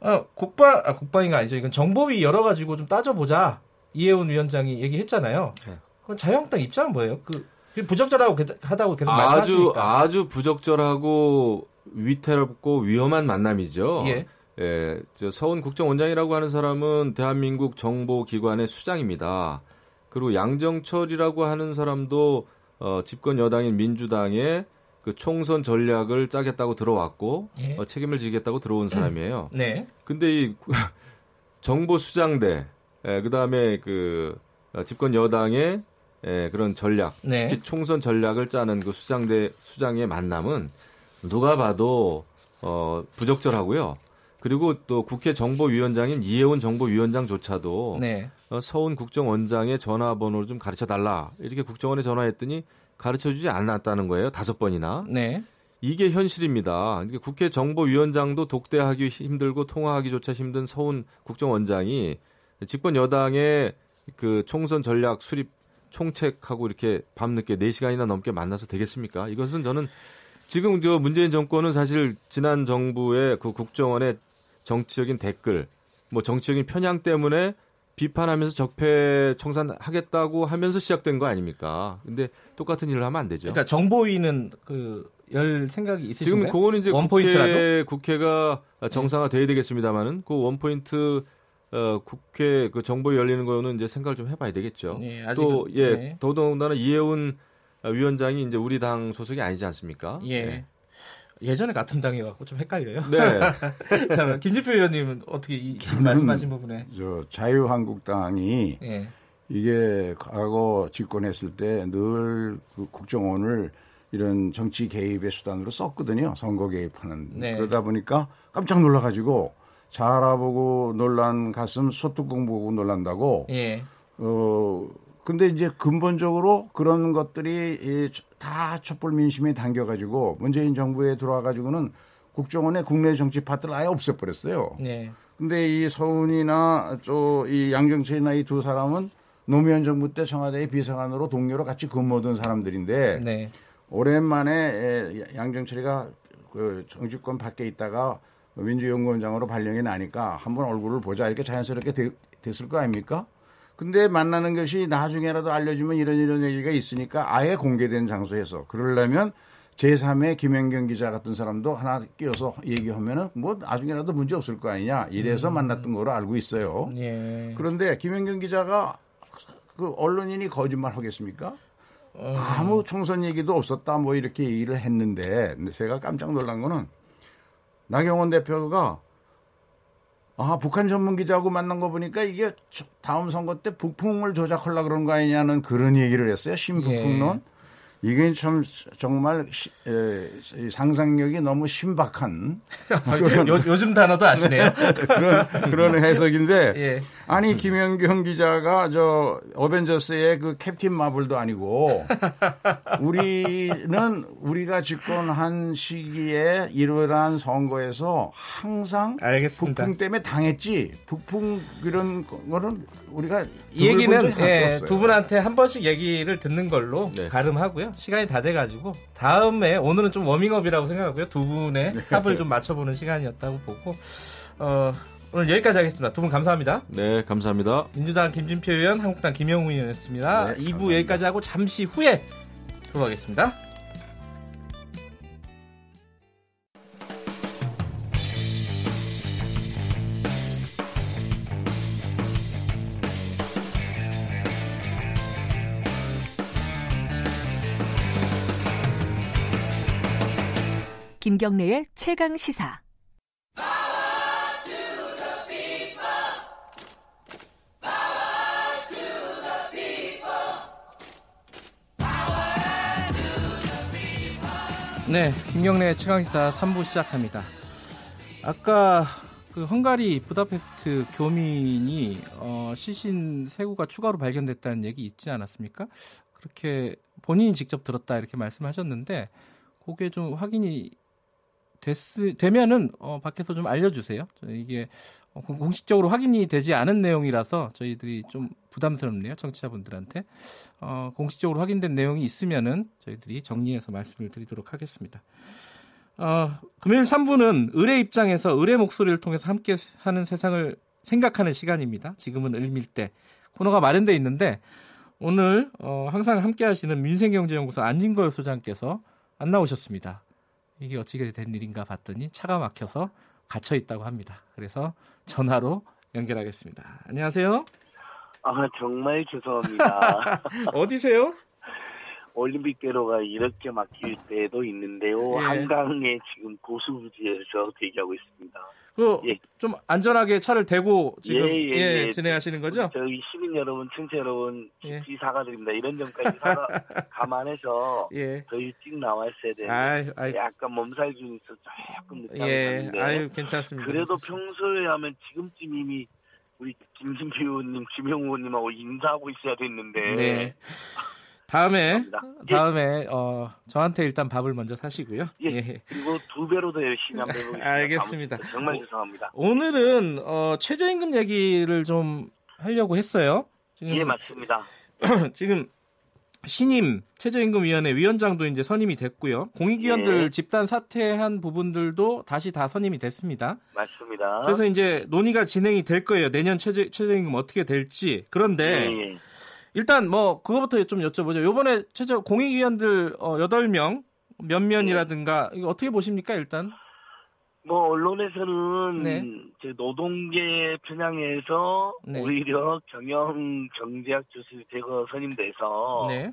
어, 국방 아, 국방이가 아니죠. 이건 정보위 열어 가지고 좀 따져보자. 이혜훈 위원장이 얘기했잖아요. 네. 그럼 자유한국당 입장은 뭐예요? 그 부적절하고 하다고 계속 말씀하시니까. 아주 아주 부적절하고 위태롭고 위험한 만남이죠. 예. 예, 저 서훈 국정원장이라고 하는 사람은 대한민국 정보기관의 수장입니다. 그리고 양정철이라고 하는 사람도 어, 집권 여당인 민주당의 그 총선 전략을 짜겠다고 들어왔고 예. 어, 책임을 지겠다고 들어온 *clears throat* 사람이에요. 네. 근데 이 *laughs* 정보 수장대 예, 그다음에 그 어, 집권 여당의 예, 그런 전략, 네. 특히 총선 전략을 짜는 그 수장대 수장의 만남은 누가 봐도 어, 부적절하고요. 그리고 또 국회 정보위원장인 이혜원 정보위원장조차도 네. 어, 서훈 국정원장의 전화번호를 좀 가르쳐 달라 이렇게 국정원에 전화했더니 가르쳐 주지 않았다는 거예요. 다섯 번이나. 네. 이게 현실입니다. 국회 정보위원장도 독대하기 힘들고 통화하기조차 힘든 서훈 국정원장이 집권 여당의 그 총선 전략 수립 총책하고 이렇게 밤늦게 4시간이나 넘게 만나서 되겠습니까? 이것은 저는 지금 저 문재인 정권은 사실 지난 정부의 그 국정원의 정치적인 댓글, 뭐 정치적인 편향 때문에 비판하면서 적폐 청산하겠다고 하면서 시작된 거 아닙니까? 근데 똑같은 일을 하면 안 되죠. 그러니까 정보위는 그 열 생각이 있으신가요? 지금 그거는 이제 국회, 국회가 정상화 돼야 되겠습니다만은 그 원포인트 어, 국회 그 정보위 열리는 거는 이제 생각을 좀 해봐야 되겠죠. 네, 또 예, 네. 더더군다나 이해운 위원장이 이제 우리 당 소속이 아니지 않습니까? 예. 네. 예전에 같은 당이갖고 좀 헷갈려요. 네. *laughs* 자, 김진표 의원님은 어떻게 이 말씀하신 부분에 저 자유한국당이 예. 이게 과거 집권했을 때 늘 그 국정원을 이런 정치 개입의 수단으로 썼거든요. 선거 개입하는. 네. 그러다 보니까 깜짝 놀라가지고 잘 알아보고 놀란 가슴 소뚜껑 보고 놀란다고. 예. 어 근데 이제 근본적으로 그런 것들이 다 촛불 민심에 당겨가지고 문재인 정부에 들어와가지고는 국정원의 국내 정치 파트를 아예 없애버렸어요. 네. 근데 이 서훈이나 이 양정철이나 이 두 사람은 노무현 정부 때 청와대의 비서관으로 동료로 같이 근무하던 사람들인데 네. 오랜만에 양정철이가 그 정치권 밖에 있다가 민주연구원장으로 발령이 나니까 한번 얼굴을 보자 이렇게 자연스럽게 되, 됐을 거 아닙니까? 근데 만나는 것이 나중에라도 알려주면 이런 이런 얘기가 있으니까 아예 공개된 장소에서 그러려면 제3의 김현경 기자 같은 사람도 하나 끼워서 얘기하면은 뭐 나중에라도 문제 없을 거 아니냐 이래서 음. 만났던 거로 알고 있어요. 예. 그런데 김현경 기자가 그 언론인이 거짓말 하겠습니까? 음. 아무 총선 얘기도 없었다 뭐 이렇게 얘기를 했는데 제가 깜짝 놀란 거는 나경원 대표가 아, 북한 전문 기자하고 만난 거 보니까 이게 다음 선거 때 북풍을 조작하려 그런 거 아니냐는 그런 얘기를 했어요. 신북풍론. 예. 이게 참 정말 시, 에, 상상력이 너무 신박한 그런, *laughs* 요, 즘 단어도 아시네요. *laughs* 그런 그런 해석인데 *laughs* 예. 아니 김현경 기자가 저 어벤져스의 그 캡틴 마블도 아니고 우리는 우리가 집권한 시기에 이러한 선거에서 항상 알겠습니다. 북풍 때문에 당했지 북풍 이런 거는 우리가 이 얘기는 예, 두 분한테 한 번씩 얘기를 듣는 걸로 네. 가름하고요. 시간이 다 돼가지고 다음에 오늘은 좀 워밍업이라고 생각하고요. 두 분의 네. 합을 좀 맞춰보는 시간이었다고 보고 어, 오늘 여기까지 하겠습니다. 두 분 감사합니다. 네, 감사합니다. 민주당 김진표 의원, 한국당 김영우 의원이었습니다. 네, 2부 감사합니다. 여기까지 하고 잠시 후에 돌아가겠습니다. 김경래의 최강 시사. 네, 김경래 최강시사 3부 시작합니다. 아까 그 헝가리 부다페스트 교민이 어, 시신 세구가 추가로 발견됐다는 얘기 있지 않았습니까? 그렇게 본인이 직접 들었다 이렇게 말씀하셨는데 그게 좀 확인이 됐, 되면은 어, 밖에서 좀 알려주세요. 이게 어, 공식적으로 확인이 되지 않은 내용이라서 저희들이 좀 부담스럽네요. 청취자분들한테. 어, 공식적으로 확인된 내용이 있으면은 저희들이 정리해서 말씀을 드리도록 하겠습니다. 어, 금요일 3부는 의뢰 입장에서 의뢰 목소리를 통해서 함께 하는 세상을 생각하는 시간입니다. 지금은 을밀 때 코너가 마련돼 있는데 오늘 어, 항상 함께 하시는 민생경제연구소 안진걸 소장께서 안 나오셨습니다. 이게 어찌게 된 일인가 봤더니 차가 막혀서 갇혀 있다고 합니다. 그래서 전화로 연결하겠습니다. 안녕하세요. 아 정말 죄송합니다. *laughs* 어디세요? 올림픽대로가 이렇게 막힐 때도 있는데요. 예. 한강에 지금 고수부지에서 대기하고 있습니다. 그좀 예. 안전하게 차를 대고 지금 예, 예, 예, 예. 진행하시는 거죠? 저희 시민 여러분, 청취 여러분 깊이 예. 사과드립니다. 이런 점까지 사과, *laughs* 감안해서 더 일찍 나왔어야 되는데 약간 몸살균이 있어 조금 늦게 예, 아유 괜찮습니다. 그래도 평소에 하면 지금쯤 이미 우리 김진표 의원님, 김영우 의원님하고 인사하고 있어야 됐는데 네. *laughs* 다음에 다음에 어 저한테 일단 밥을 먼저 사시고요. 예. 예. 그리고 두 배로 더 열심히 한번 해보겠습니다. *laughs* 알겠습니다. 정말 죄송합니다. 오늘은 어 최저임금 얘기를 좀 하려고 했어요. 지금, 예 맞습니다. *clears throat* 지금 신임 최저임금위원회 위원장도 이제 선임이 됐고요. 공익위원들 예. 집단 사퇴한 부분들도 다시 다 선임이 됐습니다. 맞습니다. 그래서 이제 논의가 진행이 될 거예요. 내년 최저, 최저임금 어떻게 될지. 그런데 예. 일단 뭐 그거부터 좀 여쭤보죠. 요번에 최저 공익위원들 어, 8명 면면이라든가 이거 어떻게 보십니까 일단? 뭐 언론에서는 네. 제 노동계 편향에서 네. 오히려 경영 경제학 교수 대거 선임돼서 네.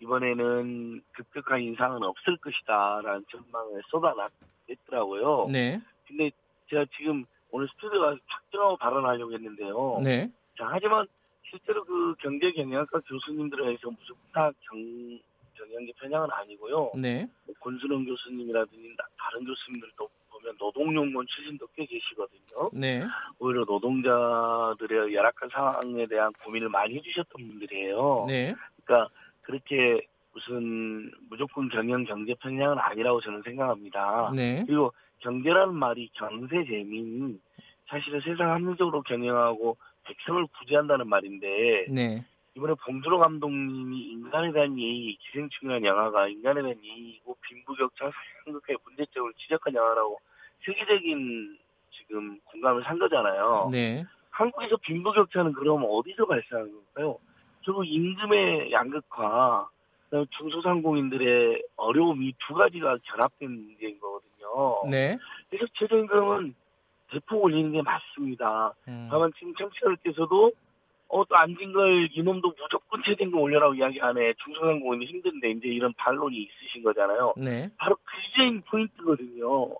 이번에는 급격한 인상은 없을 것이다라는 전망을 쏟아냈더라고요. 네. 근데 제가 지금 오늘 스튜디오가 확정하고 발언하려고 했는데요. 네. 자, 하지만 실제로 그 경제 경영학과 교수님들에 의해서 무슨 다 경, 경영계 편향은 아니고요. 네. 뭐 권순원 교수님이라든지 다른 교수님들도 보면 노동용문 출신도 꽤 계시거든요. 네. 오히려 노동자들의 열악한 상황에 대한 고민을 많이 해주셨던 분들이에요. 네. 그러니까 그렇게 무슨 무조건 경영 경제 편향은 아니라고 저는 생각합니다. 네. 그리고 경제라는 말이 경제 재민 사실은 세상 합리적으로 경영하고 백성을 구제한다는 말인데 네. 이번에 봉준호 감독님이 인간에 대한 예의, 기생충이라는 영화가 인간에 대한 예의고 빈부격차, 사회한국의 문제점을 지적한 영화라고 세계적인 지금 공감을 산 거잖아요. 네. 한국에서 빈부격차는 그럼 어디서 발생하는 걸까요? 결국 임금의 양극화, 중소상공인들의 어려움 이 두 가지가 결합된 문제인 거거든요. 네. 그래서 최저임금은 대폭 올리는 게 맞습니다. 음. 다만 지금 청취자들께서도 어, 또 앉은 걸 이놈도 무조건 최저임금 올려라고 이야기하네. 중소상공인이 힘든데 이제 이런 반론이 있으신 거잖아요. 네. 바로 그게 포인트거든요.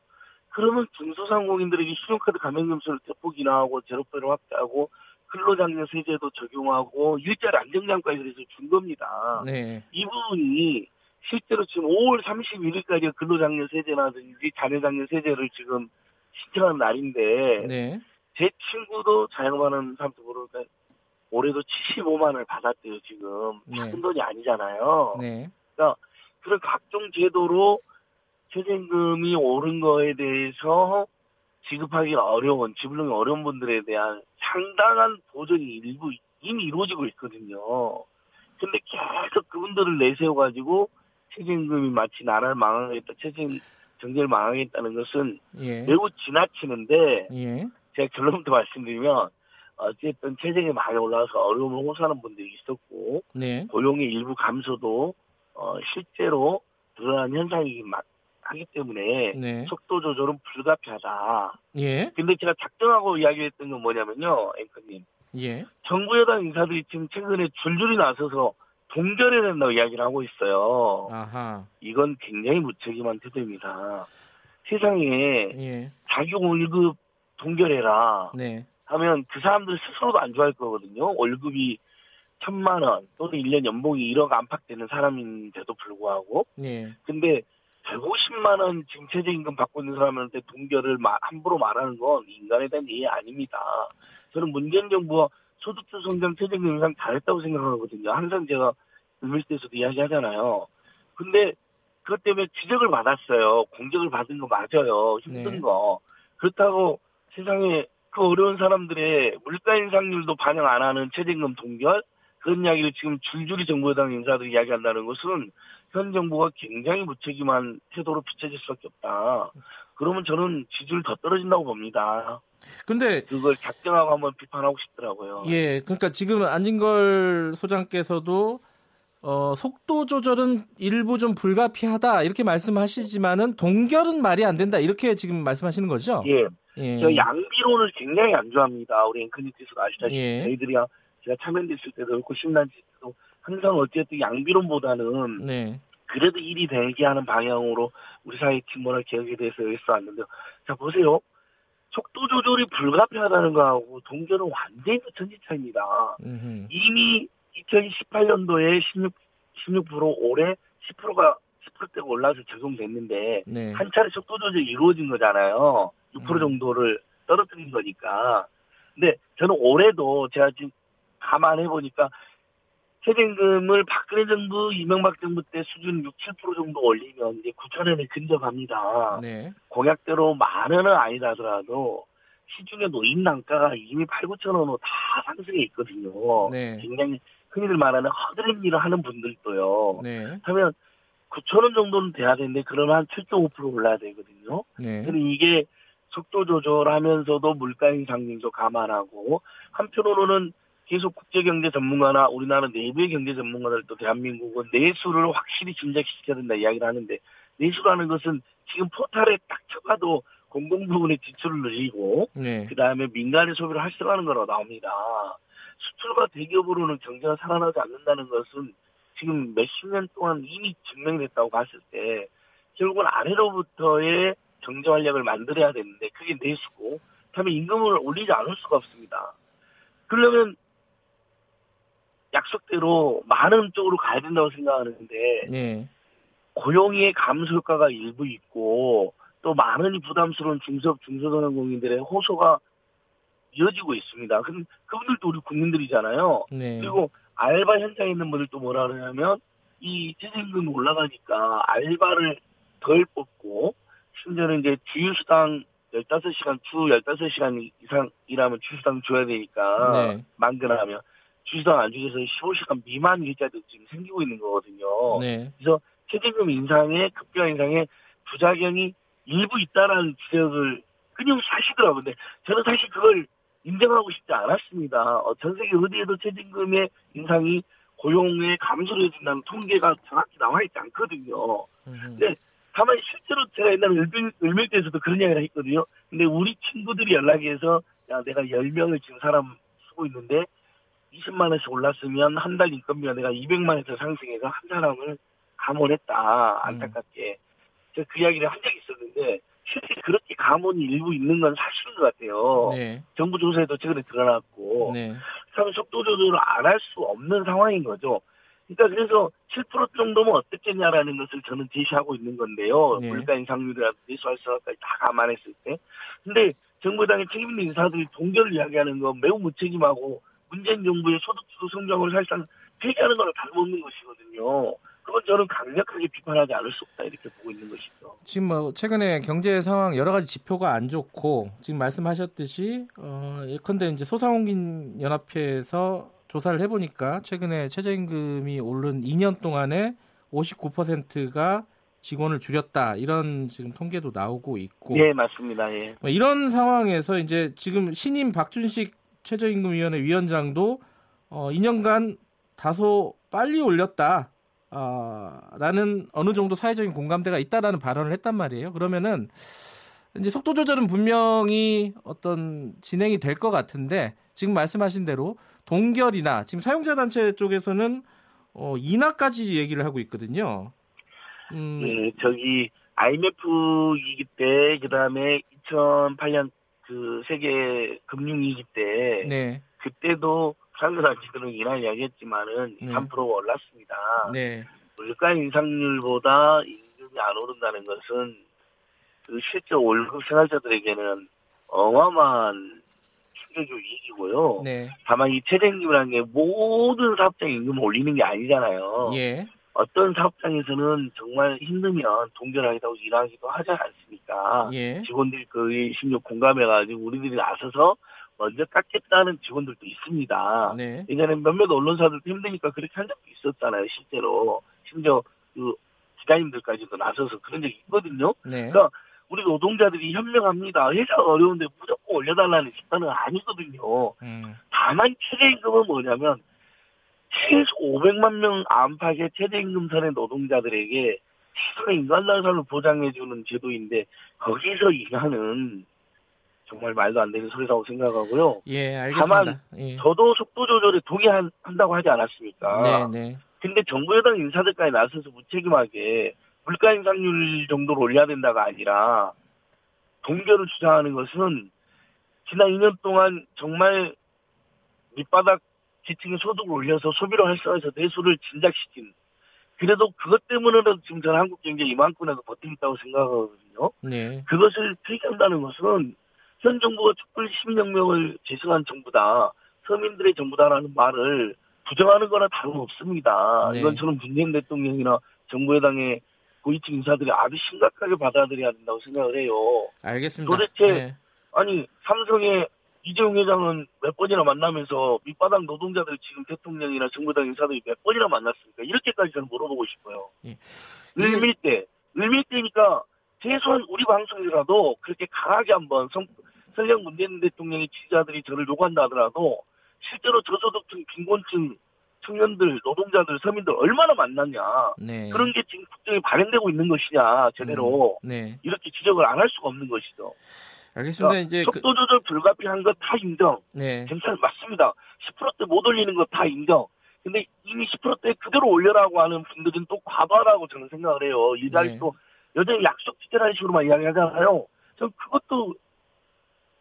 그러면 중소상공인들에게 신용카드 가맹점수를 대폭 인하하고 제로페로 확대하고 근로장려 세제도 적용하고 일자리 안정장까지 그래서 준 겁니다. 네. 이 부분이 실제로 지금 5월 31일까지 근로장려 세제라든지 자녀장려 세제를 지금 신청하는 날인데 네. 제 친구도 자영업하는 사람도 모르니까 올해도 75만 원을 받았대요 지금 네. 작은 돈이 아니잖아요. 네. 그러니까 그런 각종 제도로 최저임금이 오른 거에 대해서 지급하기 어려운 지불능이 어려운 분들에 대한 상당한 보전이 일부 이미 이루어지고 있거든요. 근데 계속 그분들을 내세워가지고 최저임금이 마치 나라를 망하겠다, 최저임 경제를 망하겠다는 것은 예. 매우 지나치는데 예. 제가 결론부터 말씀드리면 어쨌든 체중이 많이 올라서 어려움을 호소하는 분들이 있었고 네. 고용의 일부 감소도 어, 실제로 드러난 현상이 막 하기 때문에 네. 속도 조절은 불가피하다. 예. 근데 제가 작정하고 이야기했던 건 뭐냐면요, 앵커님. 예. 정부 여당 인사들이 지금 최근에 줄줄이 나서서 동결해야 된다고 이야기를 하고 있어요. 아하. 이건 굉장히 무책임한 태도입니다. 세상에 예. 자기 월급 동결해라. 네. 하면 그 사람들 스스로도 안 좋아할 거거든요. 월급이 천만 원 또는 1년 연봉이 1억 안팎 되는 사람인데도 불구하고. 예. 근데 150만 원 지금 최저임금 받고 있는 사람한테 동결을 함부로 말하는 건 인간에 대한 이해 아닙니다. 저는 문재인 정부가 소득주 성장 최저임금 인상 잘했다고 생각하거든요. 항상 제가 을밀대에서도 이야기하잖아요. 근데 그것 때문에 지적을 받았어요. 공격을 받은 거 맞아요. 힘든 네. 거. 그렇다고 세상에 그 어려운 사람들의 물가 인상률도 반영 안 하는 최저임금 동결 그런 이야기를 지금 줄줄이 정부 여당 인사들이 이야기한다는 것은 현 정부가 굉장히 무책임한 태도로 비춰질 수밖에 없다. 그러면 저는 지지율 더 떨어진다고 봅니다. 근데 그걸 작정하고 한번 비판하고 싶더라고요. 예, 그러니까 지금 안진걸 소장께서도 어, 속도 조절은 일부 좀 불가피하다 이렇게 말씀하시지만은 동결은 말이 안 된다 이렇게 지금 말씀하시는 거죠? 예. 예. 저 양비론을 굉장히 안 좋아합니다. 우리 앵커님께서도 아시다시피 예. 저희들이야 제가 참여됐을 때도 그렇고 심란지 때도 항상 어쨌든 양비론보다는 네. 그래도 일이 되게 하는 방향으로 우리 사회 팀원을 개혁에 대해서 했어왔는데 자 보세요. 속도 조절이 불가피하다는 거하고 동결은 완전히 천지 차입니다. 이미 2018년도에 16, 16% 올해 10%가 10%대가 올라서 적용됐는데 네. 한 차례 속도 조절이 이루어진 거잖아요. 6% 음. 정도를 떨어뜨린 거니까. 근데 저는 올해도 제가 지금 감안해 보니까 최저임금을 박근혜 정부, 이명박 정부 때 수준 6, 7% 정도 올리면 이제 9천 원에 근접합니다. 네. 공약대로 만 원은 아니라더라도 시중에 노인 단가가 이미 8, 9천 원으로 다 상승해 있거든요. 네. 굉장히 흔히들 말하는 허드렛 일을 하는 분들도요. 네. 하면 9천 원 정도는 돼야 되는데 그러면 한7.5% 올라야 되거든요. 네. 근데 이게 속도 조절하면서도 물가 인상률도 감안하고 한편으로는 계속 국제경제 전문가나 우리나라 내부의 경제 전문가들도 대한민국은 내수를 확실히 진작시켜야 된다 이야기를 하는데 내수라는 것은 지금 포탈에 딱 쳐가도 공공 부분의 지출을 늘리고 네. 그 다음에 민간의 소비를 활성화하는 거로 나옵니다. 수출과 대기업으로는 경제가 살아나지 않는다는 것은 지금 몇십 년 동안 이미 증명됐다고 봤을 때 결국은 아래로부터의 경제 활력을 만들어야 되는데 그게 내수고 그다음에 임금을 올리지 않을 수가 없습니다. 그러려면 약속대로 많은 쪽으로 가야 된다고 생각하는데 네. 고용의 감소 효과가 일부 있고 또 많은 부담스러운 중소업 중소상공인들의 호소가 이어지고 있습니다. 그 그분들도 우리 국민들이잖아요. 네. 그리고 알바 현장에 있는 분들도 뭐라 그러냐면 이 최저임금이 올라가니까 알바를 덜 뽑고 심지어는 이제 주휴수당 15시간 주 15시간 이상 일하면 주휴수당 줘야 되니까 네. 만근하면 주휴수당 안 주셔서 15시간 미만 일자도 지금 생기고 있는 거거든요. 네. 그래서 최저임금 인상에 급여 인상에 부작용이 일부 있다라는 지적을 끊임없이 하시더라고요. 근데 저는 사실 그걸 인정하고 싶지 않았습니다. 어, 전 세계 어디에도 최저임금의 인상이 고용에 감소를 해준다는 통계가 정확히 나와 있지 않거든요. 근데 다만 실제로 제가 옛날에 을밀, 을밀대에서도 그런 이야기를 했거든요. 근데 우리 친구들이 연락해서 야 내가 10명을 지금 사람 쓰고 있는데 20만 원씩 올랐으면 한 달 인건비가 내가 200만 원에서 상승해서 한 사람을 감원했다. 안타깝게. 음. 제가 그 이야기를 한 적이 있었는데 실제 그렇게 가문이 일부 있는 건 사실인 것 같아요. 네. 정부 조사에도 최근에 드러났고, 네. 참 속도 조절을 안 할 수 없는 상황인 거죠. 그러니까 그래서 7% 정도면 어떻겠냐라는 것을 저는 제시하고 있는 건데요. 네. 물가 인상률이라든지 수활성까지 다 감안했을 때. 근데 정부당의 책임있는 인사들이 동결을 이야기하는 건 매우 무책임하고 문재인 정부의 소득주도 성장을 사실상 폐기하는 거랑 다름없는 것이거든요. 그건 저는 강력하게 비판하지 않을 수 없다 이렇게 보고 있는 것이죠. 지금 뭐 최근에 경제 상황 여러 가지 지표가 안 좋고 지금 말씀하셨듯이 어 예컨대 이제 소상공인 연합회에서 조사를 해보니까 최근에 최저임금이 오른 2년 동안에 59%가 직원을 줄였다 이런 지금 통계도 나오고 있고. 예, 맞습니다. 예. 뭐 이런 상황에서 이제 지금 신임 박준식 최저임금위원회 위원장도 어, 2년간 다소 빨리 올렸다. 어, 라는 어느 정도 사회적인 공감대가 있다라는 발언을 했단 말이에요. 그러면은 이제 속도 조절은 분명히 어떤 진행이 될 것 같은데 지금 말씀하신 대로 동결이나 지금 사용자 단체 쪽에서는 어, 인하까지 얘기를 하고 있거든요. 음. 네, 저기 IMF 위기 때 그다음에 2008년 그 세계 금융 위기 때 네. 그때도 상대단체들은 인하 이야기했지만은 네. 3%가 올랐습니다. 네. 물가 인상률보다 임금이 안 오른다는 것은 그 실제 월급 생활자들에게는 어마어마한 충격적 이익이고요. 네. 다만 이 최저임금이라는 게 모든 사업장 임금을 올리는 게 아니잖아요. 예. 어떤 사업장에서는 정말 힘들면 동결하기도 일하기도 하지 않습니까? 예. 직원들이 그 심지어 공감해가지고 우리들이 나서서 먼저 깎겠다는 직원들도 있습니다. 네. 예전에 몇몇 언론사들도 힘드니까 그렇게 한 적도 있었잖아요, 실제로. 심지어 그 기자님들까지도 나서서 그런 적이 있거든요. 네. 그러니까 우리 노동자들이 현명합니다. 회사가 어려운데 무조건 올려달라는 집단은 아니거든요. 음. 다만 최저임금은 뭐냐면 최소 500만 명 안팎의 최저임금 선의 노동자들에게 최소의 인간날삶을 보장해주는 제도인데 거기서 이하는 정말 말도 안 되는 소리라고 생각하고요. 예, 알겠습니다. 다만 예. 저도 속도 조절에 동의한다고 하지 않았습니까? 네, 네. 근데 정부 여당 인사들까지 나서서 무책임하게 물가 인상률 정도로 올려야 된다가 아니라 동결을 주장하는 것은 지난 2년 동안 정말 밑바닥 지층의 소득을 올려서 소비를 활성화해서 내수를 진작시킨 그래도 그것 때문에라도 지금 저는 한국 경제 이만큼이라도 버티고 있다고 생각하거든요. 네. 그것을 폐기한다는 것은 현 정부가 촛불 시민혁명을 제승한 정부다. 서민들의 정부다라는 말을 부정하는 거나 다름없습니다. 네. 이건 저는 문재인 대통령이나 정부 여당의 고위층 인사들이 아주 심각하게 받아들여야 된다고 생각을 해요. 알겠습니다. 도대체 네. 아니 삼성의 이재용 회장은 몇 번이나 만나면서 밑바닥 노동자들 지금 대통령이나 정부당 인사들이 몇 번이나 만났습니까? 이렇게까지 저는 물어보고 싶어요. 예. 을밀대, 을밀대니까 최소한 우리 방송이라도 그렇게 강하게 한번 성, 설령 문재인 대통령의 지지자들이 저를 요구한다 하더라도 실제로 저소득층, 빈곤층 청년들, 노동자들, 서민들 얼마나 만났냐. 네. 그런 게 지금 국정에 발행되고 있는 것이냐, 제대로. 음, 네. 이렇게 지적을 안 할 수가 없는 것이죠. 알겠습니다. 그러니까 이제 속도 그 조절 불가피한 것 다 인정. 네. 괜찮 맞습니다. 10%대 못 올리는 것 다 인정. 근데 이미 10%대 그대로 올려라고 하는 분들은 또 과도하다고 저는 생각을 해요. 일자리도 네. 여전히 약속 지켜라는 식으로만 이야기하잖아요. 전 그것도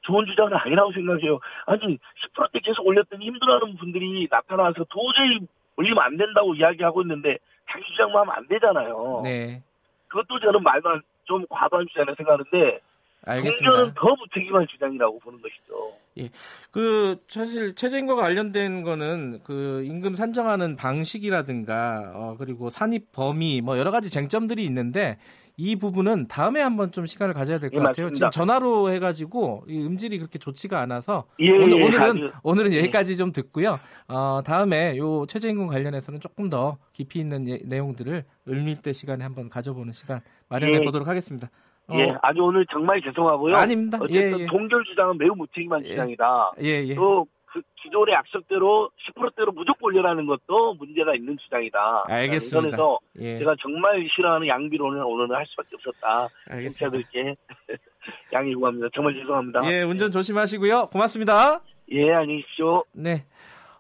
좋은 주장은 아니라고 생각해요. 아니 10%대 계속 올렸더니 힘들어하는 분들이 나타나서 도저히 올리면 안 된다고 이야기하고 있는데 자기 주장만 하면 안 되잖아요. 네. 그것도 저는 안, 좀 과도한 주장이라 생각하는데 알겠습니다. 공전은 더 무책임한 주장이라고 보는 것이죠. 예. 그 사실 최저임금과 관련된 거는 그 임금 산정하는 방식이라든가 어 그리고 산입 범위 뭐 여러 가지 쟁점들이 있는데 이 부분은 다음에 한번 좀 시간을 가져야 될것 예, 같아요. 지금 전화로 해가지고 이 음질이 그렇게 좋지가 않아서 예, 오늘, 예, 오늘은 오늘은 예. 여기까지 좀 듣고요. 어, 다음에 요 최저임금 관련해서는 조금 더 깊이 있는 예, 내용들을 을밀대 시간에 한번 가져보는 시간 마련해 예. 보도록 하겠습니다. 어. 예, 아주 오늘 정말 죄송하고요. 아닙니다. 어쨌든 예, 예. 동결 주장은 매우 무책임한 예. 주장이다. 예, 예. 또 그 기존의 약속대로 10%대로 무조건 올려라는 것도 문제가 있는 주장이다. 알겠습니다. 그래서 예. 제가 정말 싫어하는 양비론을 오늘은 할 수밖에 없었다. 청취자들께 *laughs* 양해 구합니다. 정말 죄송합니다. 예, 운전 조심하시고요. 고맙습니다. 예, 안녕히 계십시오. 네.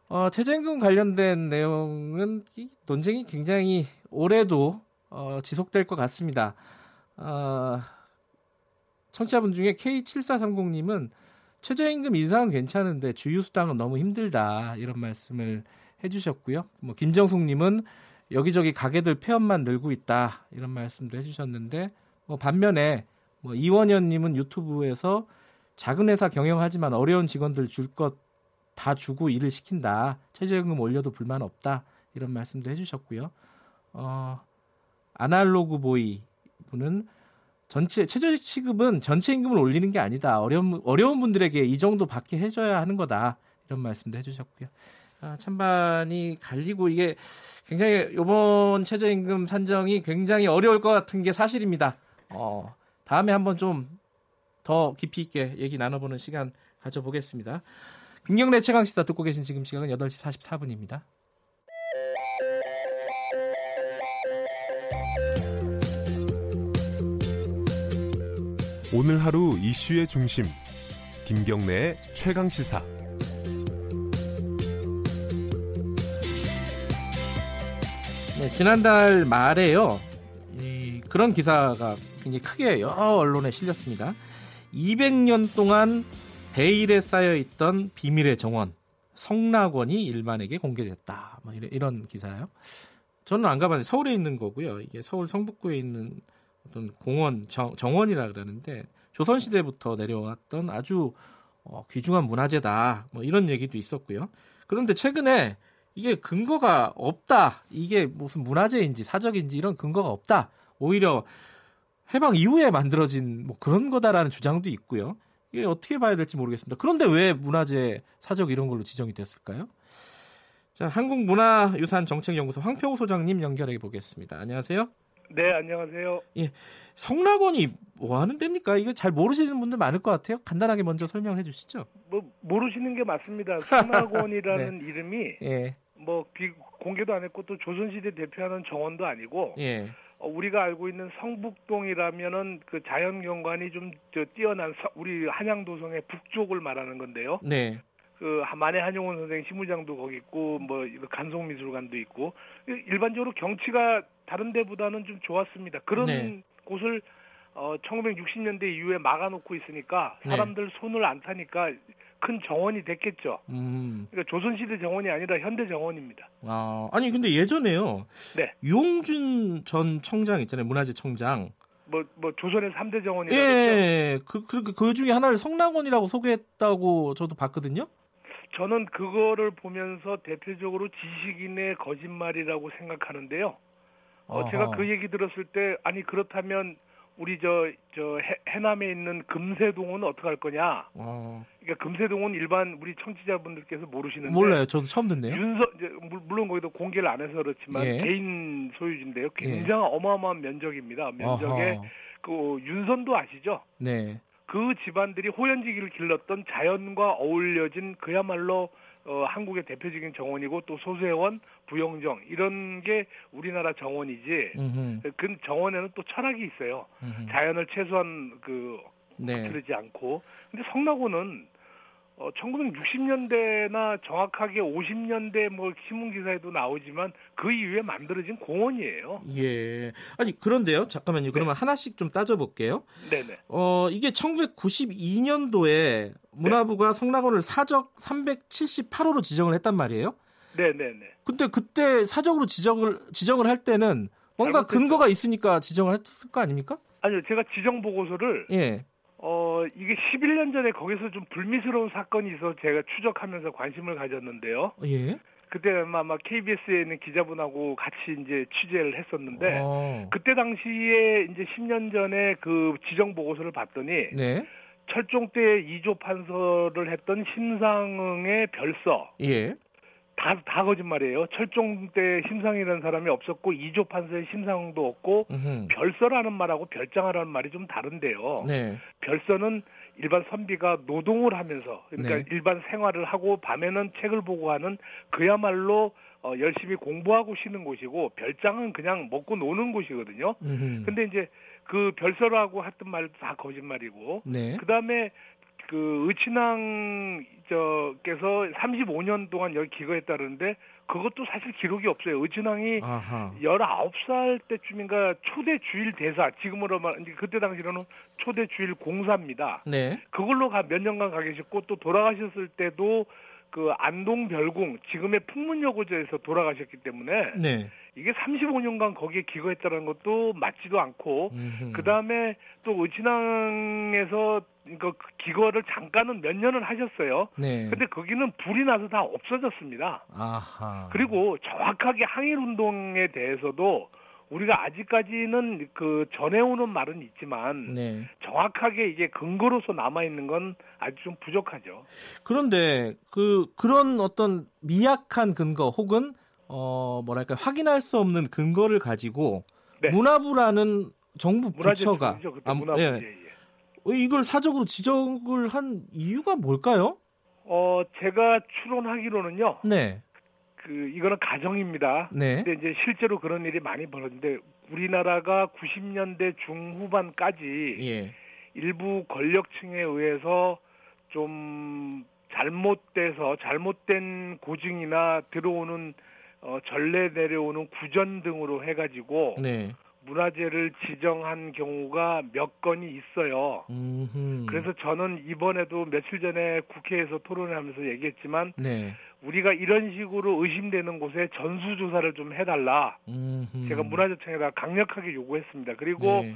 어, 최저임금 관련된 내용은 논쟁이 굉장히 올해도 어, 지속될 것 같습니다. 어, 청취자분 중에 K7430님은 최저임금 인상은 괜찮은데 주유수당은 너무 힘들다 이런 말씀을 해주셨고요. 뭐 김정숙님은 여기저기 가게들 폐업만 늘고 있다 이런 말씀도 해주셨는데 뭐 반면에 뭐 이원현님은 유튜브에서 작은 회사 경영하지만 어려운 직원들 줄 것 다 주고 일을 시킨다 최저임금 올려도 불만 없다 이런 말씀도 해주셨고요. 어, 아날로그 보이 분은 전체 최저 시급은 전체 임금을 올리는 게 아니다. 어려운 어려운 분들에게 이 정도 받게 해줘야 하는 거다. 이런 말씀도 해주셨고요. 아, 찬반이 갈리고 이게 굉장히 이번 최저임금 산정이 굉장히 어려울 것 같은 게 사실입니다. 어, 다음에 한번 좀 더 깊이 있게 얘기 나눠보는 시간 가져보겠습니다. 김경래 최강 시사 듣고 계신 지금 시간은 8시 44분입니다. 오늘 하루 이슈의 중심 김경래의 최강 시사 네, 지난달 말에요. 이, 그런 기사가 굉장히 크게 여러 언론에 실렸습니다. 200년 동안 베일에 쌓여 있던 비밀의 정원 성낙원이 일반에게 공개됐다. 뭐 이런, 이런 기사요. 저는 안 가봤는데 서울에 있는 거고요. 이게 서울 성북구에 있는 어떤 공원 정, 정원이라 그러는데 조선 시대부터 내려왔던 아주 어, 귀중한 문화재다. 뭐 이런 얘기도 있었고요. 그런데 최근에 이게 근거가 없다. 이게 무슨 문화재인지 사적인지 이런 근거가 없다. 오히려 해방 이후에 만들어진 뭐 그런 거다라는 주장도 있고요. 이게 어떻게 봐야 될지 모르겠습니다. 그런데 왜 문화재 사적 이런 걸로 지정이 됐을까요? 자, 한국문화유산정책연구소 황평우 소장님 연결해 보겠습니다. 안녕하세요. 네, 안녕하세요. 예, 성락원이 뭐 하는 데입니까? 이거 잘 모르시는 분들 많을 것 같아요. 간단하게 먼저 설명해 주시죠. 뭐 모르시는 게 맞습니다. 성락원이라는 *laughs* 네. 이름이 예. 뭐 비, 공개도 안 했고 또 조선시대 대표하는 정원도 아니고 예. 어, 우리가 알고 있는 성북동이라면은 그 자연경관이 좀 저, 뛰어난 서, 우리 한양도성의 북쪽을 말하는 건데요. 네. 그 만해 한용운 선생 시무장도 거기 있고 뭐 간송미술관도 있고 일반적으로 경치가 다른 데보다는 좀 좋았습니다. 그런 네. 곳을 어 1960년대 이후에 막아놓고 있으니까 네. 사람들 네. 손을 안 타니까 큰 정원이 됐겠죠. 음. 그러니까 조선시대 정원이 아니라 현대 정원입니다. 아, 아니 근데 예전에요. 네. 유홍준 전 청장 있잖아요. 문화재 청장. 뭐, 뭐, 조선의 3대 정원이라고. 예, 그, 그, 그 중에 하나를 성락원이라고 소개했다고 저도 봤거든요. 저는 그거를 보면서 대표적으로 지식인의 거짓말이라고 생각하는데요. 어, 제가 그 얘기 들었을 때 아니 그렇다면 우리 저 저 해 남에 있는 금세동은 어떻게 할 거냐? 어. 그러니까 금세동은 일반 우리 청취자분들께서 모르시는데 몰라요. 저도 처음 듣네요. 윤서 이제 물론 거기도 공개를 안 해서 그렇지만 예. 개인 소유주인데요. 굉장히 예. 어마어마한 면적입니다. 면적에 어허. 그 윤선도 아시죠? 네. 그 집안들이 호연지기를 길렀던 자연과 어울려진 그야말로 어, 한국의 대표적인 정원이고 또 소수회원, 부영정 이런 게 우리나라 정원이지. 음흠. 그 정원에는 또 철학이 있어요. 음흠. 자연을 최소한 그 네. 거르지 않고. 근데 성나고는 어, 1960년대나 정확하게 50년대 뭐 신문 기사에도 나오지만 그 이후에 만들어진 공원이에요. 예. 아니 그런데요. 잠깐만요. 그러면 네. 하나씩 좀 따져볼게요. 네네. 어 이게 1992년도에 문화부가 네. 성락원을 사적 378호로 지정을 했단 말이에요. 네네네. 근데 그때 사적으로 지정을 지정을 할 때는 뭔가 근거가 있으니까 지정을 했을 거 아닙니까? 아니요, 제가 지정 보고서를 예. 어, 이게 11년 전에 거기서 좀 불미스러운 사건이 있어서 제가 추적하면서 관심을 가졌는데요. 예. 그때 아마 KBS에 있는 기자분하고 같이 이제 취재를 했었는데 어. 그때 당시에 이제 10년 전에 그 지정 보고서를 봤더니 네. 철종 때 2조 판서를 했던 심상응의 별서 예. 다, 다 거짓말이에요. 철종 때 심상이라는 사람이 없었고 이조 판서의 심상도 없고 음흠. 별서라는 말하고 별장하라는 말이 좀 다른데요. 네. 별서는 일반 선비가 노동을 하면서 그러니까 네. 일반 생활을 하고 밤에는 책을 보고 하는 그야말로 어, 열심히 공부하고 쉬는 곳이고 별장은 그냥 먹고 노는 곳이거든요. 음흠. 근데 이제 그 별서라고 했던 말도 다 거짓말이고 네. 그다음에 그 의친왕 저께서 35년 동안 여기 기거했다는데 그것도 사실 기록이 없어요. 의친왕이 아하. 19살 때쯤인가 초대 주일 대사 지금으로 말 그때 당시로는 초대 주일 공사입니다. 네. 그걸로 가몇 년간 가 계셨고 또 돌아가셨을 때도 그 안동 별궁 지금의 풍문여고제에서 돌아가셨기 때문에 네. 이게 35년간 거기에 기거했다는 것도 맞지도 않고 그 다음에 또 의친항에서 그 기거를 잠깐은 몇 년을 하셨어요. 네. 근데 거기는 불이 나서 다 없어졌습니다. 아하. 그리고 정확하게 항일 운동에 대해서도 우리가 아직까지는 그 전해오는 말은 있지만 네. 정확하게 이게 근거로서 남아 있는 건 아주 좀 부족하죠. 그런데 그 그런 어떤 미약한 근거 혹은 어 뭐랄까 확인할 수 없는 근거를 가지고 네. 문화부라는 정부 부처가 아, 문화부, 예. 예, 예. 이걸 사적으로 지적을 한 이유가 뭘까요? 어 제가 추론하기로는요. 네. 그 이거는 가정입니다. 네. 근데 이제 실제로 그런 일이 많이 벌어졌는데 우리나라가 90년대 중후반까지 예. 일부 권력층에 의해서 좀 잘못돼서 잘못된 고증이나 들어오는 어, 전례 내려오는 구전 등으로 해가지고 네. 문화재를 지정한 경우가 몇 건이 있어요. 음흠. 그래서 저는 이번에도 며칠 전에 국회에서 토론을 하면서 얘기했지만 네. 우리가 이런 식으로 의심되는 곳에 전수 조사를 좀 해달라. 음흠. 제가 문화재청에다 강력하게 요구했습니다. 그리고 네.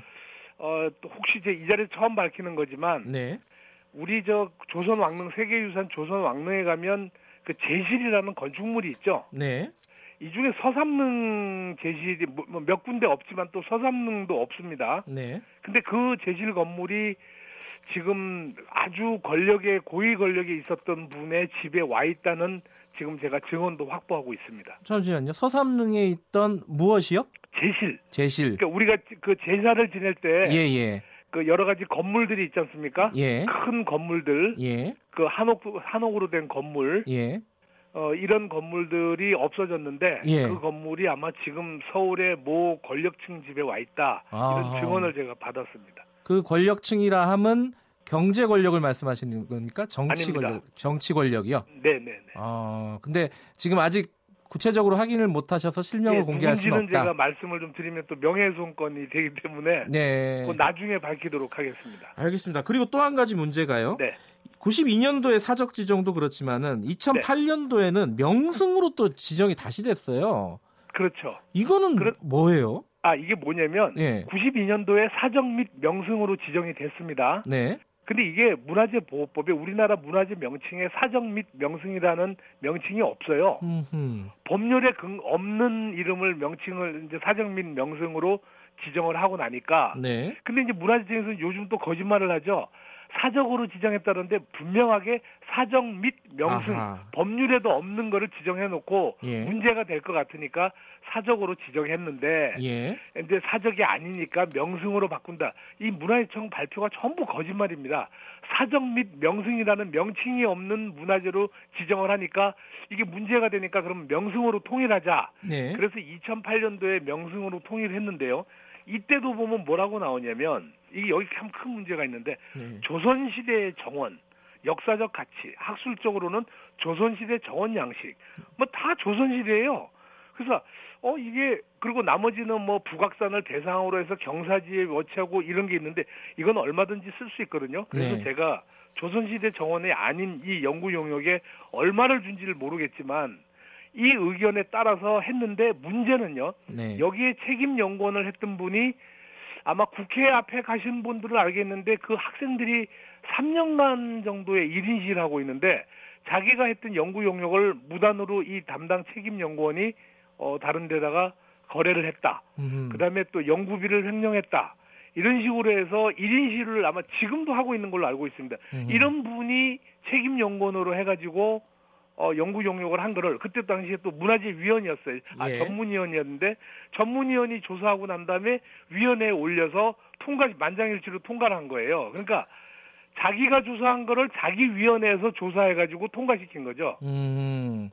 어, 또 혹시 제 이 자리에 처음 밝히는 거지만 네. 우리 저 조선 왕릉 세계유산 조선 왕릉에 가면 그 제실이라는 건축물이 있죠. 네. 이 중에 서삼릉 제실이 뭐, 뭐몇 군데 없지만 또 서삼릉도 없습니다. 네. 근데 그 제실 건물이 지금 아주 권력의 고위 권력에 있었던 분의 집에 와 있다는 지금 제가 증언도 확보하고 있습니다. 잠시만요. 서삼릉에 있던 무엇이요? 제실. 제실. 그러니까 우리가 그 제사를 지낼 때 예, 예. 그 여러 가지 건물들이 있지 않습니까? 예. 큰 건물들. 예. 그 한옥 한옥으로 된 건물. 예. 어, 이런 건물들이 없어졌는데 예. 그 건물이 아마 지금 서울의 모 권력층 집에 와 있다 아. 이런 증언을 제가 받았습니다. 그 권력층이라 함은 경제 권력을 말씀하시는 겁니까? 정치 아닙니다. 권력, 정치 권력이요? 네, 네, 네. 아, 근데 지금 아직 구체적으로 확인을 못 하셔서 실명을 네, 공개할 수는 없다. 제가 말씀을 좀 드리면 또 명예훼손건이 되기 때문에 네. 나중에 밝히도록 하겠습니다. 알겠습니다. 그리고 또 한 가지 문제가요. 네. 92년도에 사적 지정도 그렇지만은 2008년도에는 명승으로 또 지정이 다시 됐어요. 그렇죠. 이거는 그렇... 뭐예요? 아 이게 뭐냐면 네. 92년도에 사적 및 명승으로 지정이 됐습니다. 네. 근데 이게 문화재 보호법에 우리나라 문화재 명칭에 사적 및 명승이라는 명칭이 없어요. 음흠. 법률에 없는 이름을 명칭을 이제 사적 및 명승으로 지정을 하고 나니까. 네. 근데 이제 문화재청에서 요즘 또 거짓말을 하죠. 사적으로 지정했다는데 분명하게 사적 및 명승 아하. 법률에도 없는 거를 지정해 놓고 예. 문제가 될 것 같으니까 사적으로 지정했는데 예. 이제 사적이 아니니까 명승으로 바꾼다. 이 문화재청 발표가 전부 거짓말입니다. 사적 및 명승이라는 명칭이 없는 문화재로 지정을 하니까 이게 문제가 되니까 그럼 명승으로 통일하자. 네. 그래서 2008년도에 명승으로 통일했는데요. 이때도 보면 뭐라고 나오냐면 이게 여기 참 큰 문제가 있는데 네. 조선 시대의 정원, 역사적 가치, 학술적으로는 조선 시대 정원 양식, 뭐 다 조선 시대예요. 그래서 어 이게 그리고 나머지는 뭐 북악산을 대상으로 해서 경사지에 워치하고 이런 게 있는데 이건 얼마든지 쓸 수 있거든요. 그래서 네. 제가 조선시대 정원이 아닌 이 연구 용역에 얼마를 준지를 모르겠지만 이 의견에 따라서 했는데 문제는요. 네. 여기에 책임 연구원을 했던 분이 아마 국회 앞에 가신 분들은 알겠는데 그 학생들이 3년간 정도의 1인실 하고 있는데 자기가 했던 연구 용역을 무단으로 이 담당 책임 연구원이 어 다른 데다가 거래를 했다. 그다음에 또 연구비를 횡령했다. 이런 식으로 해서 1인실을 아마 지금도 하고 있는 걸로 알고 있습니다. 음흠. 이런 분이 책임 연구원으로 해가지고 어, 연구 용역을 한 거를 그때 당시에 또 문화재위원이었어요. 아, 예. 전문위원이었는데 전문위원이 조사하고 난 다음에 위원회에 올려서 통과 만장일치로 통과를 한 거예요. 그러니까 자기가 조사한 거를 자기 위원회에서 조사해 가지고 통과시킨 거죠. 음.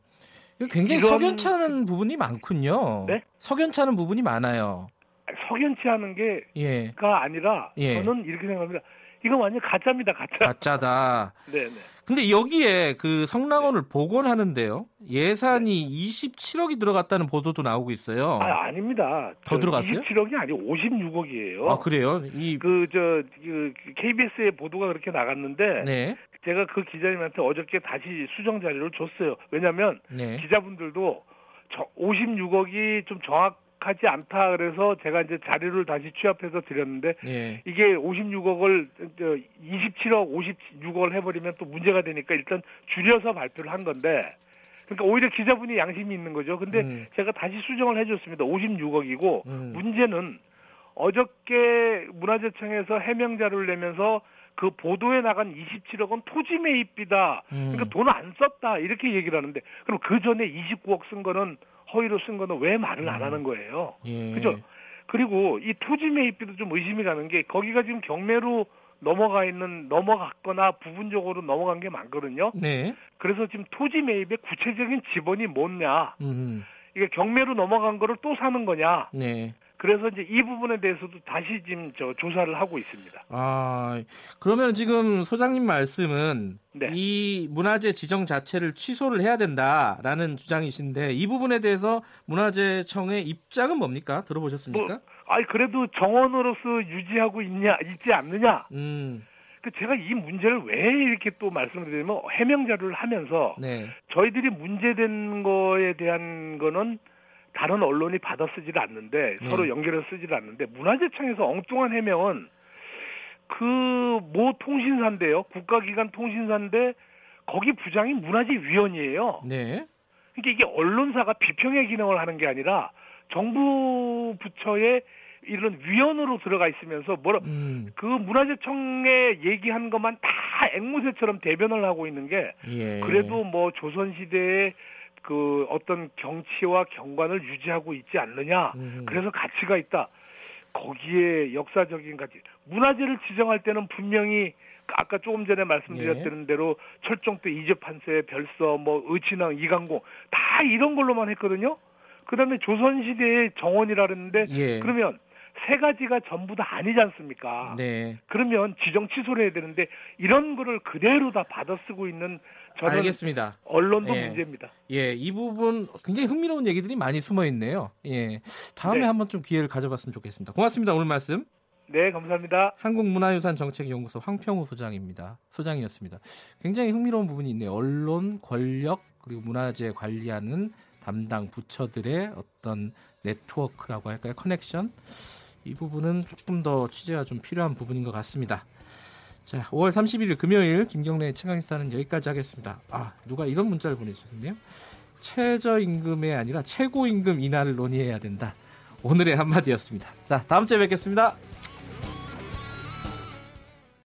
굉장히 이런... 석연찮은 부분이 많군요. 네? 석연찮은 부분이 많아요. 석연치 않은 게가 예. 아니라 예. 저는 이렇게 생각합니다. 이건 완전 가짜입니다, 가짜. 가짜다. *laughs* 네, 네. 근데 여기에 그 성랑원을 네. 복원하는데요. 예산이 네. 27억이 들어갔다는 보도도 나오고 있어요. 아, 아닙니다. 더 들어갔어요? 27억이 아니고 56억이에요. 아, 그래요? 이 그저 그 KBS의 보도가 그렇게 나갔는데 네. 제가 그 기자님한테 어저께 다시 수정 자료를 줬어요. 왜냐면 네. 기자분들도 56억이 좀 정확 하지 않다 그래서 제가 이제 자료를 다시 취합해서 드렸는데 예. 이게 56억을 27억 56억을 해버리면 또 문제가 되니까 일단 줄여서 발표를 한 건데 그러니까 오히려 기자분이 양심이 있는 거죠. 근데 음. 제가 다시 수정을 해줬습니다. 56억이고 음. 문제는 어저께 문화재청에서 해명 자료를 내면서 그 보도에 나간 27억은 토지 매입비다. 음. 그러니까 돈을 안 썼다. 이렇게 얘기를 하는데 그럼 그 전에 29억 쓴 거는 허위로 쓴 거는 왜 말을 안 음. 하는 거예요? 예. 그죠? 그리고 이 토지 매입비도 좀 의심이 가는 게 거기가 지금 경매로 넘어가 있는 넘어갔거나 부분적으로 넘어간 게 많거든요. 네. 그래서 지금 토지 매입의 구체적인 지번이 뭐냐? 음. 이게 경매로 넘어간 거를 또 사는 거냐? 네. 그래서 이제 이 부분에 대해서도 다시 지금 저 조사를 하고 있습니다. 아 그러면 지금 소장님 말씀은 네. 이 문화재 지정 자체를 취소를 해야 된다라는 주장이신데 이 부분에 대해서 문화재청의 입장은 뭡니까? 들어보셨습니까? 뭐, 아니 그래도 정원으로서 유지하고 있냐 있지 않느냐. 음. 그 제가 이 문제를 왜 이렇게 또 말씀드리면 해명 자료를 하면서 네. 저희들이 문제된 거에 대한 거는 다른 언론이 받아 쓰지를 않는데 네. 서로 연결해서 쓰지를 않는데 문화재청에서 엉뚱한 해명은 그모 통신사인데요. 국가기관 통신사인데 거기 부장이 문화재위원이에요. 네. 그러니까 이게 언론사가 비평의 기능을 하는 게 아니라 정부 부처의 이런 위원으로 들어가 있으면서 뭐라 음. 그 문화재청에 얘기한 것만 다 앵무새처럼 대변을 하고 있는 게 예. 그래도 뭐 조선 시대에 그 어떤 경치와 경관을 유지하고 있지 않느냐. 음. 그래서 가치가 있다. 거기에 역사적인 가치. 문화재를 지정할 때는 분명히 아까 조금 전에 말씀드렸던 예. 대로 철종 때 이접한세, 별서, 뭐 의친왕, 이강공 다 이런 걸로만 했거든요. 그다음에 조선 시대의 정원이라 그랬는데 예. 그러면 세 가지가 전부 다 아니지 않습니까? 네. 그러면 지정 취소를 해야 되는데 이런 거를 그대로 다 받아 쓰고 있는 알겠습니다. 언론도 예. 문제입니다. 예, 이 부분 굉장히 흥미로운 얘기들이 많이 숨어 있네요. 예. 다음에 네. 한번 좀 기회를 가져봤으면 좋겠습니다. 고맙습니다. 오늘 말씀. 네, 감사합니다. 한국문화유산 정책연구소 황평우 소장입니다. 소장이었습니다. 굉장히 흥미로운 부분이 있네요. 언론, 권력, 그리고 문화재 관리하는 담당 부처들의 어떤 네트워크라고 할까요? 커넥션. 이 부분은 조금 더 취재가 좀 필요한 부분인 것 같습니다. 자, 5월 31일 금요일 김경래 최강시사는 여기까지 하겠습니다. 아, 누가 이런 문자를 보내주셨네요. 최저임금이 아니라 최고임금 인하를 논의해야 된다. 오늘의 한마디였습니다. 자, 다음 주에 뵙겠습니다.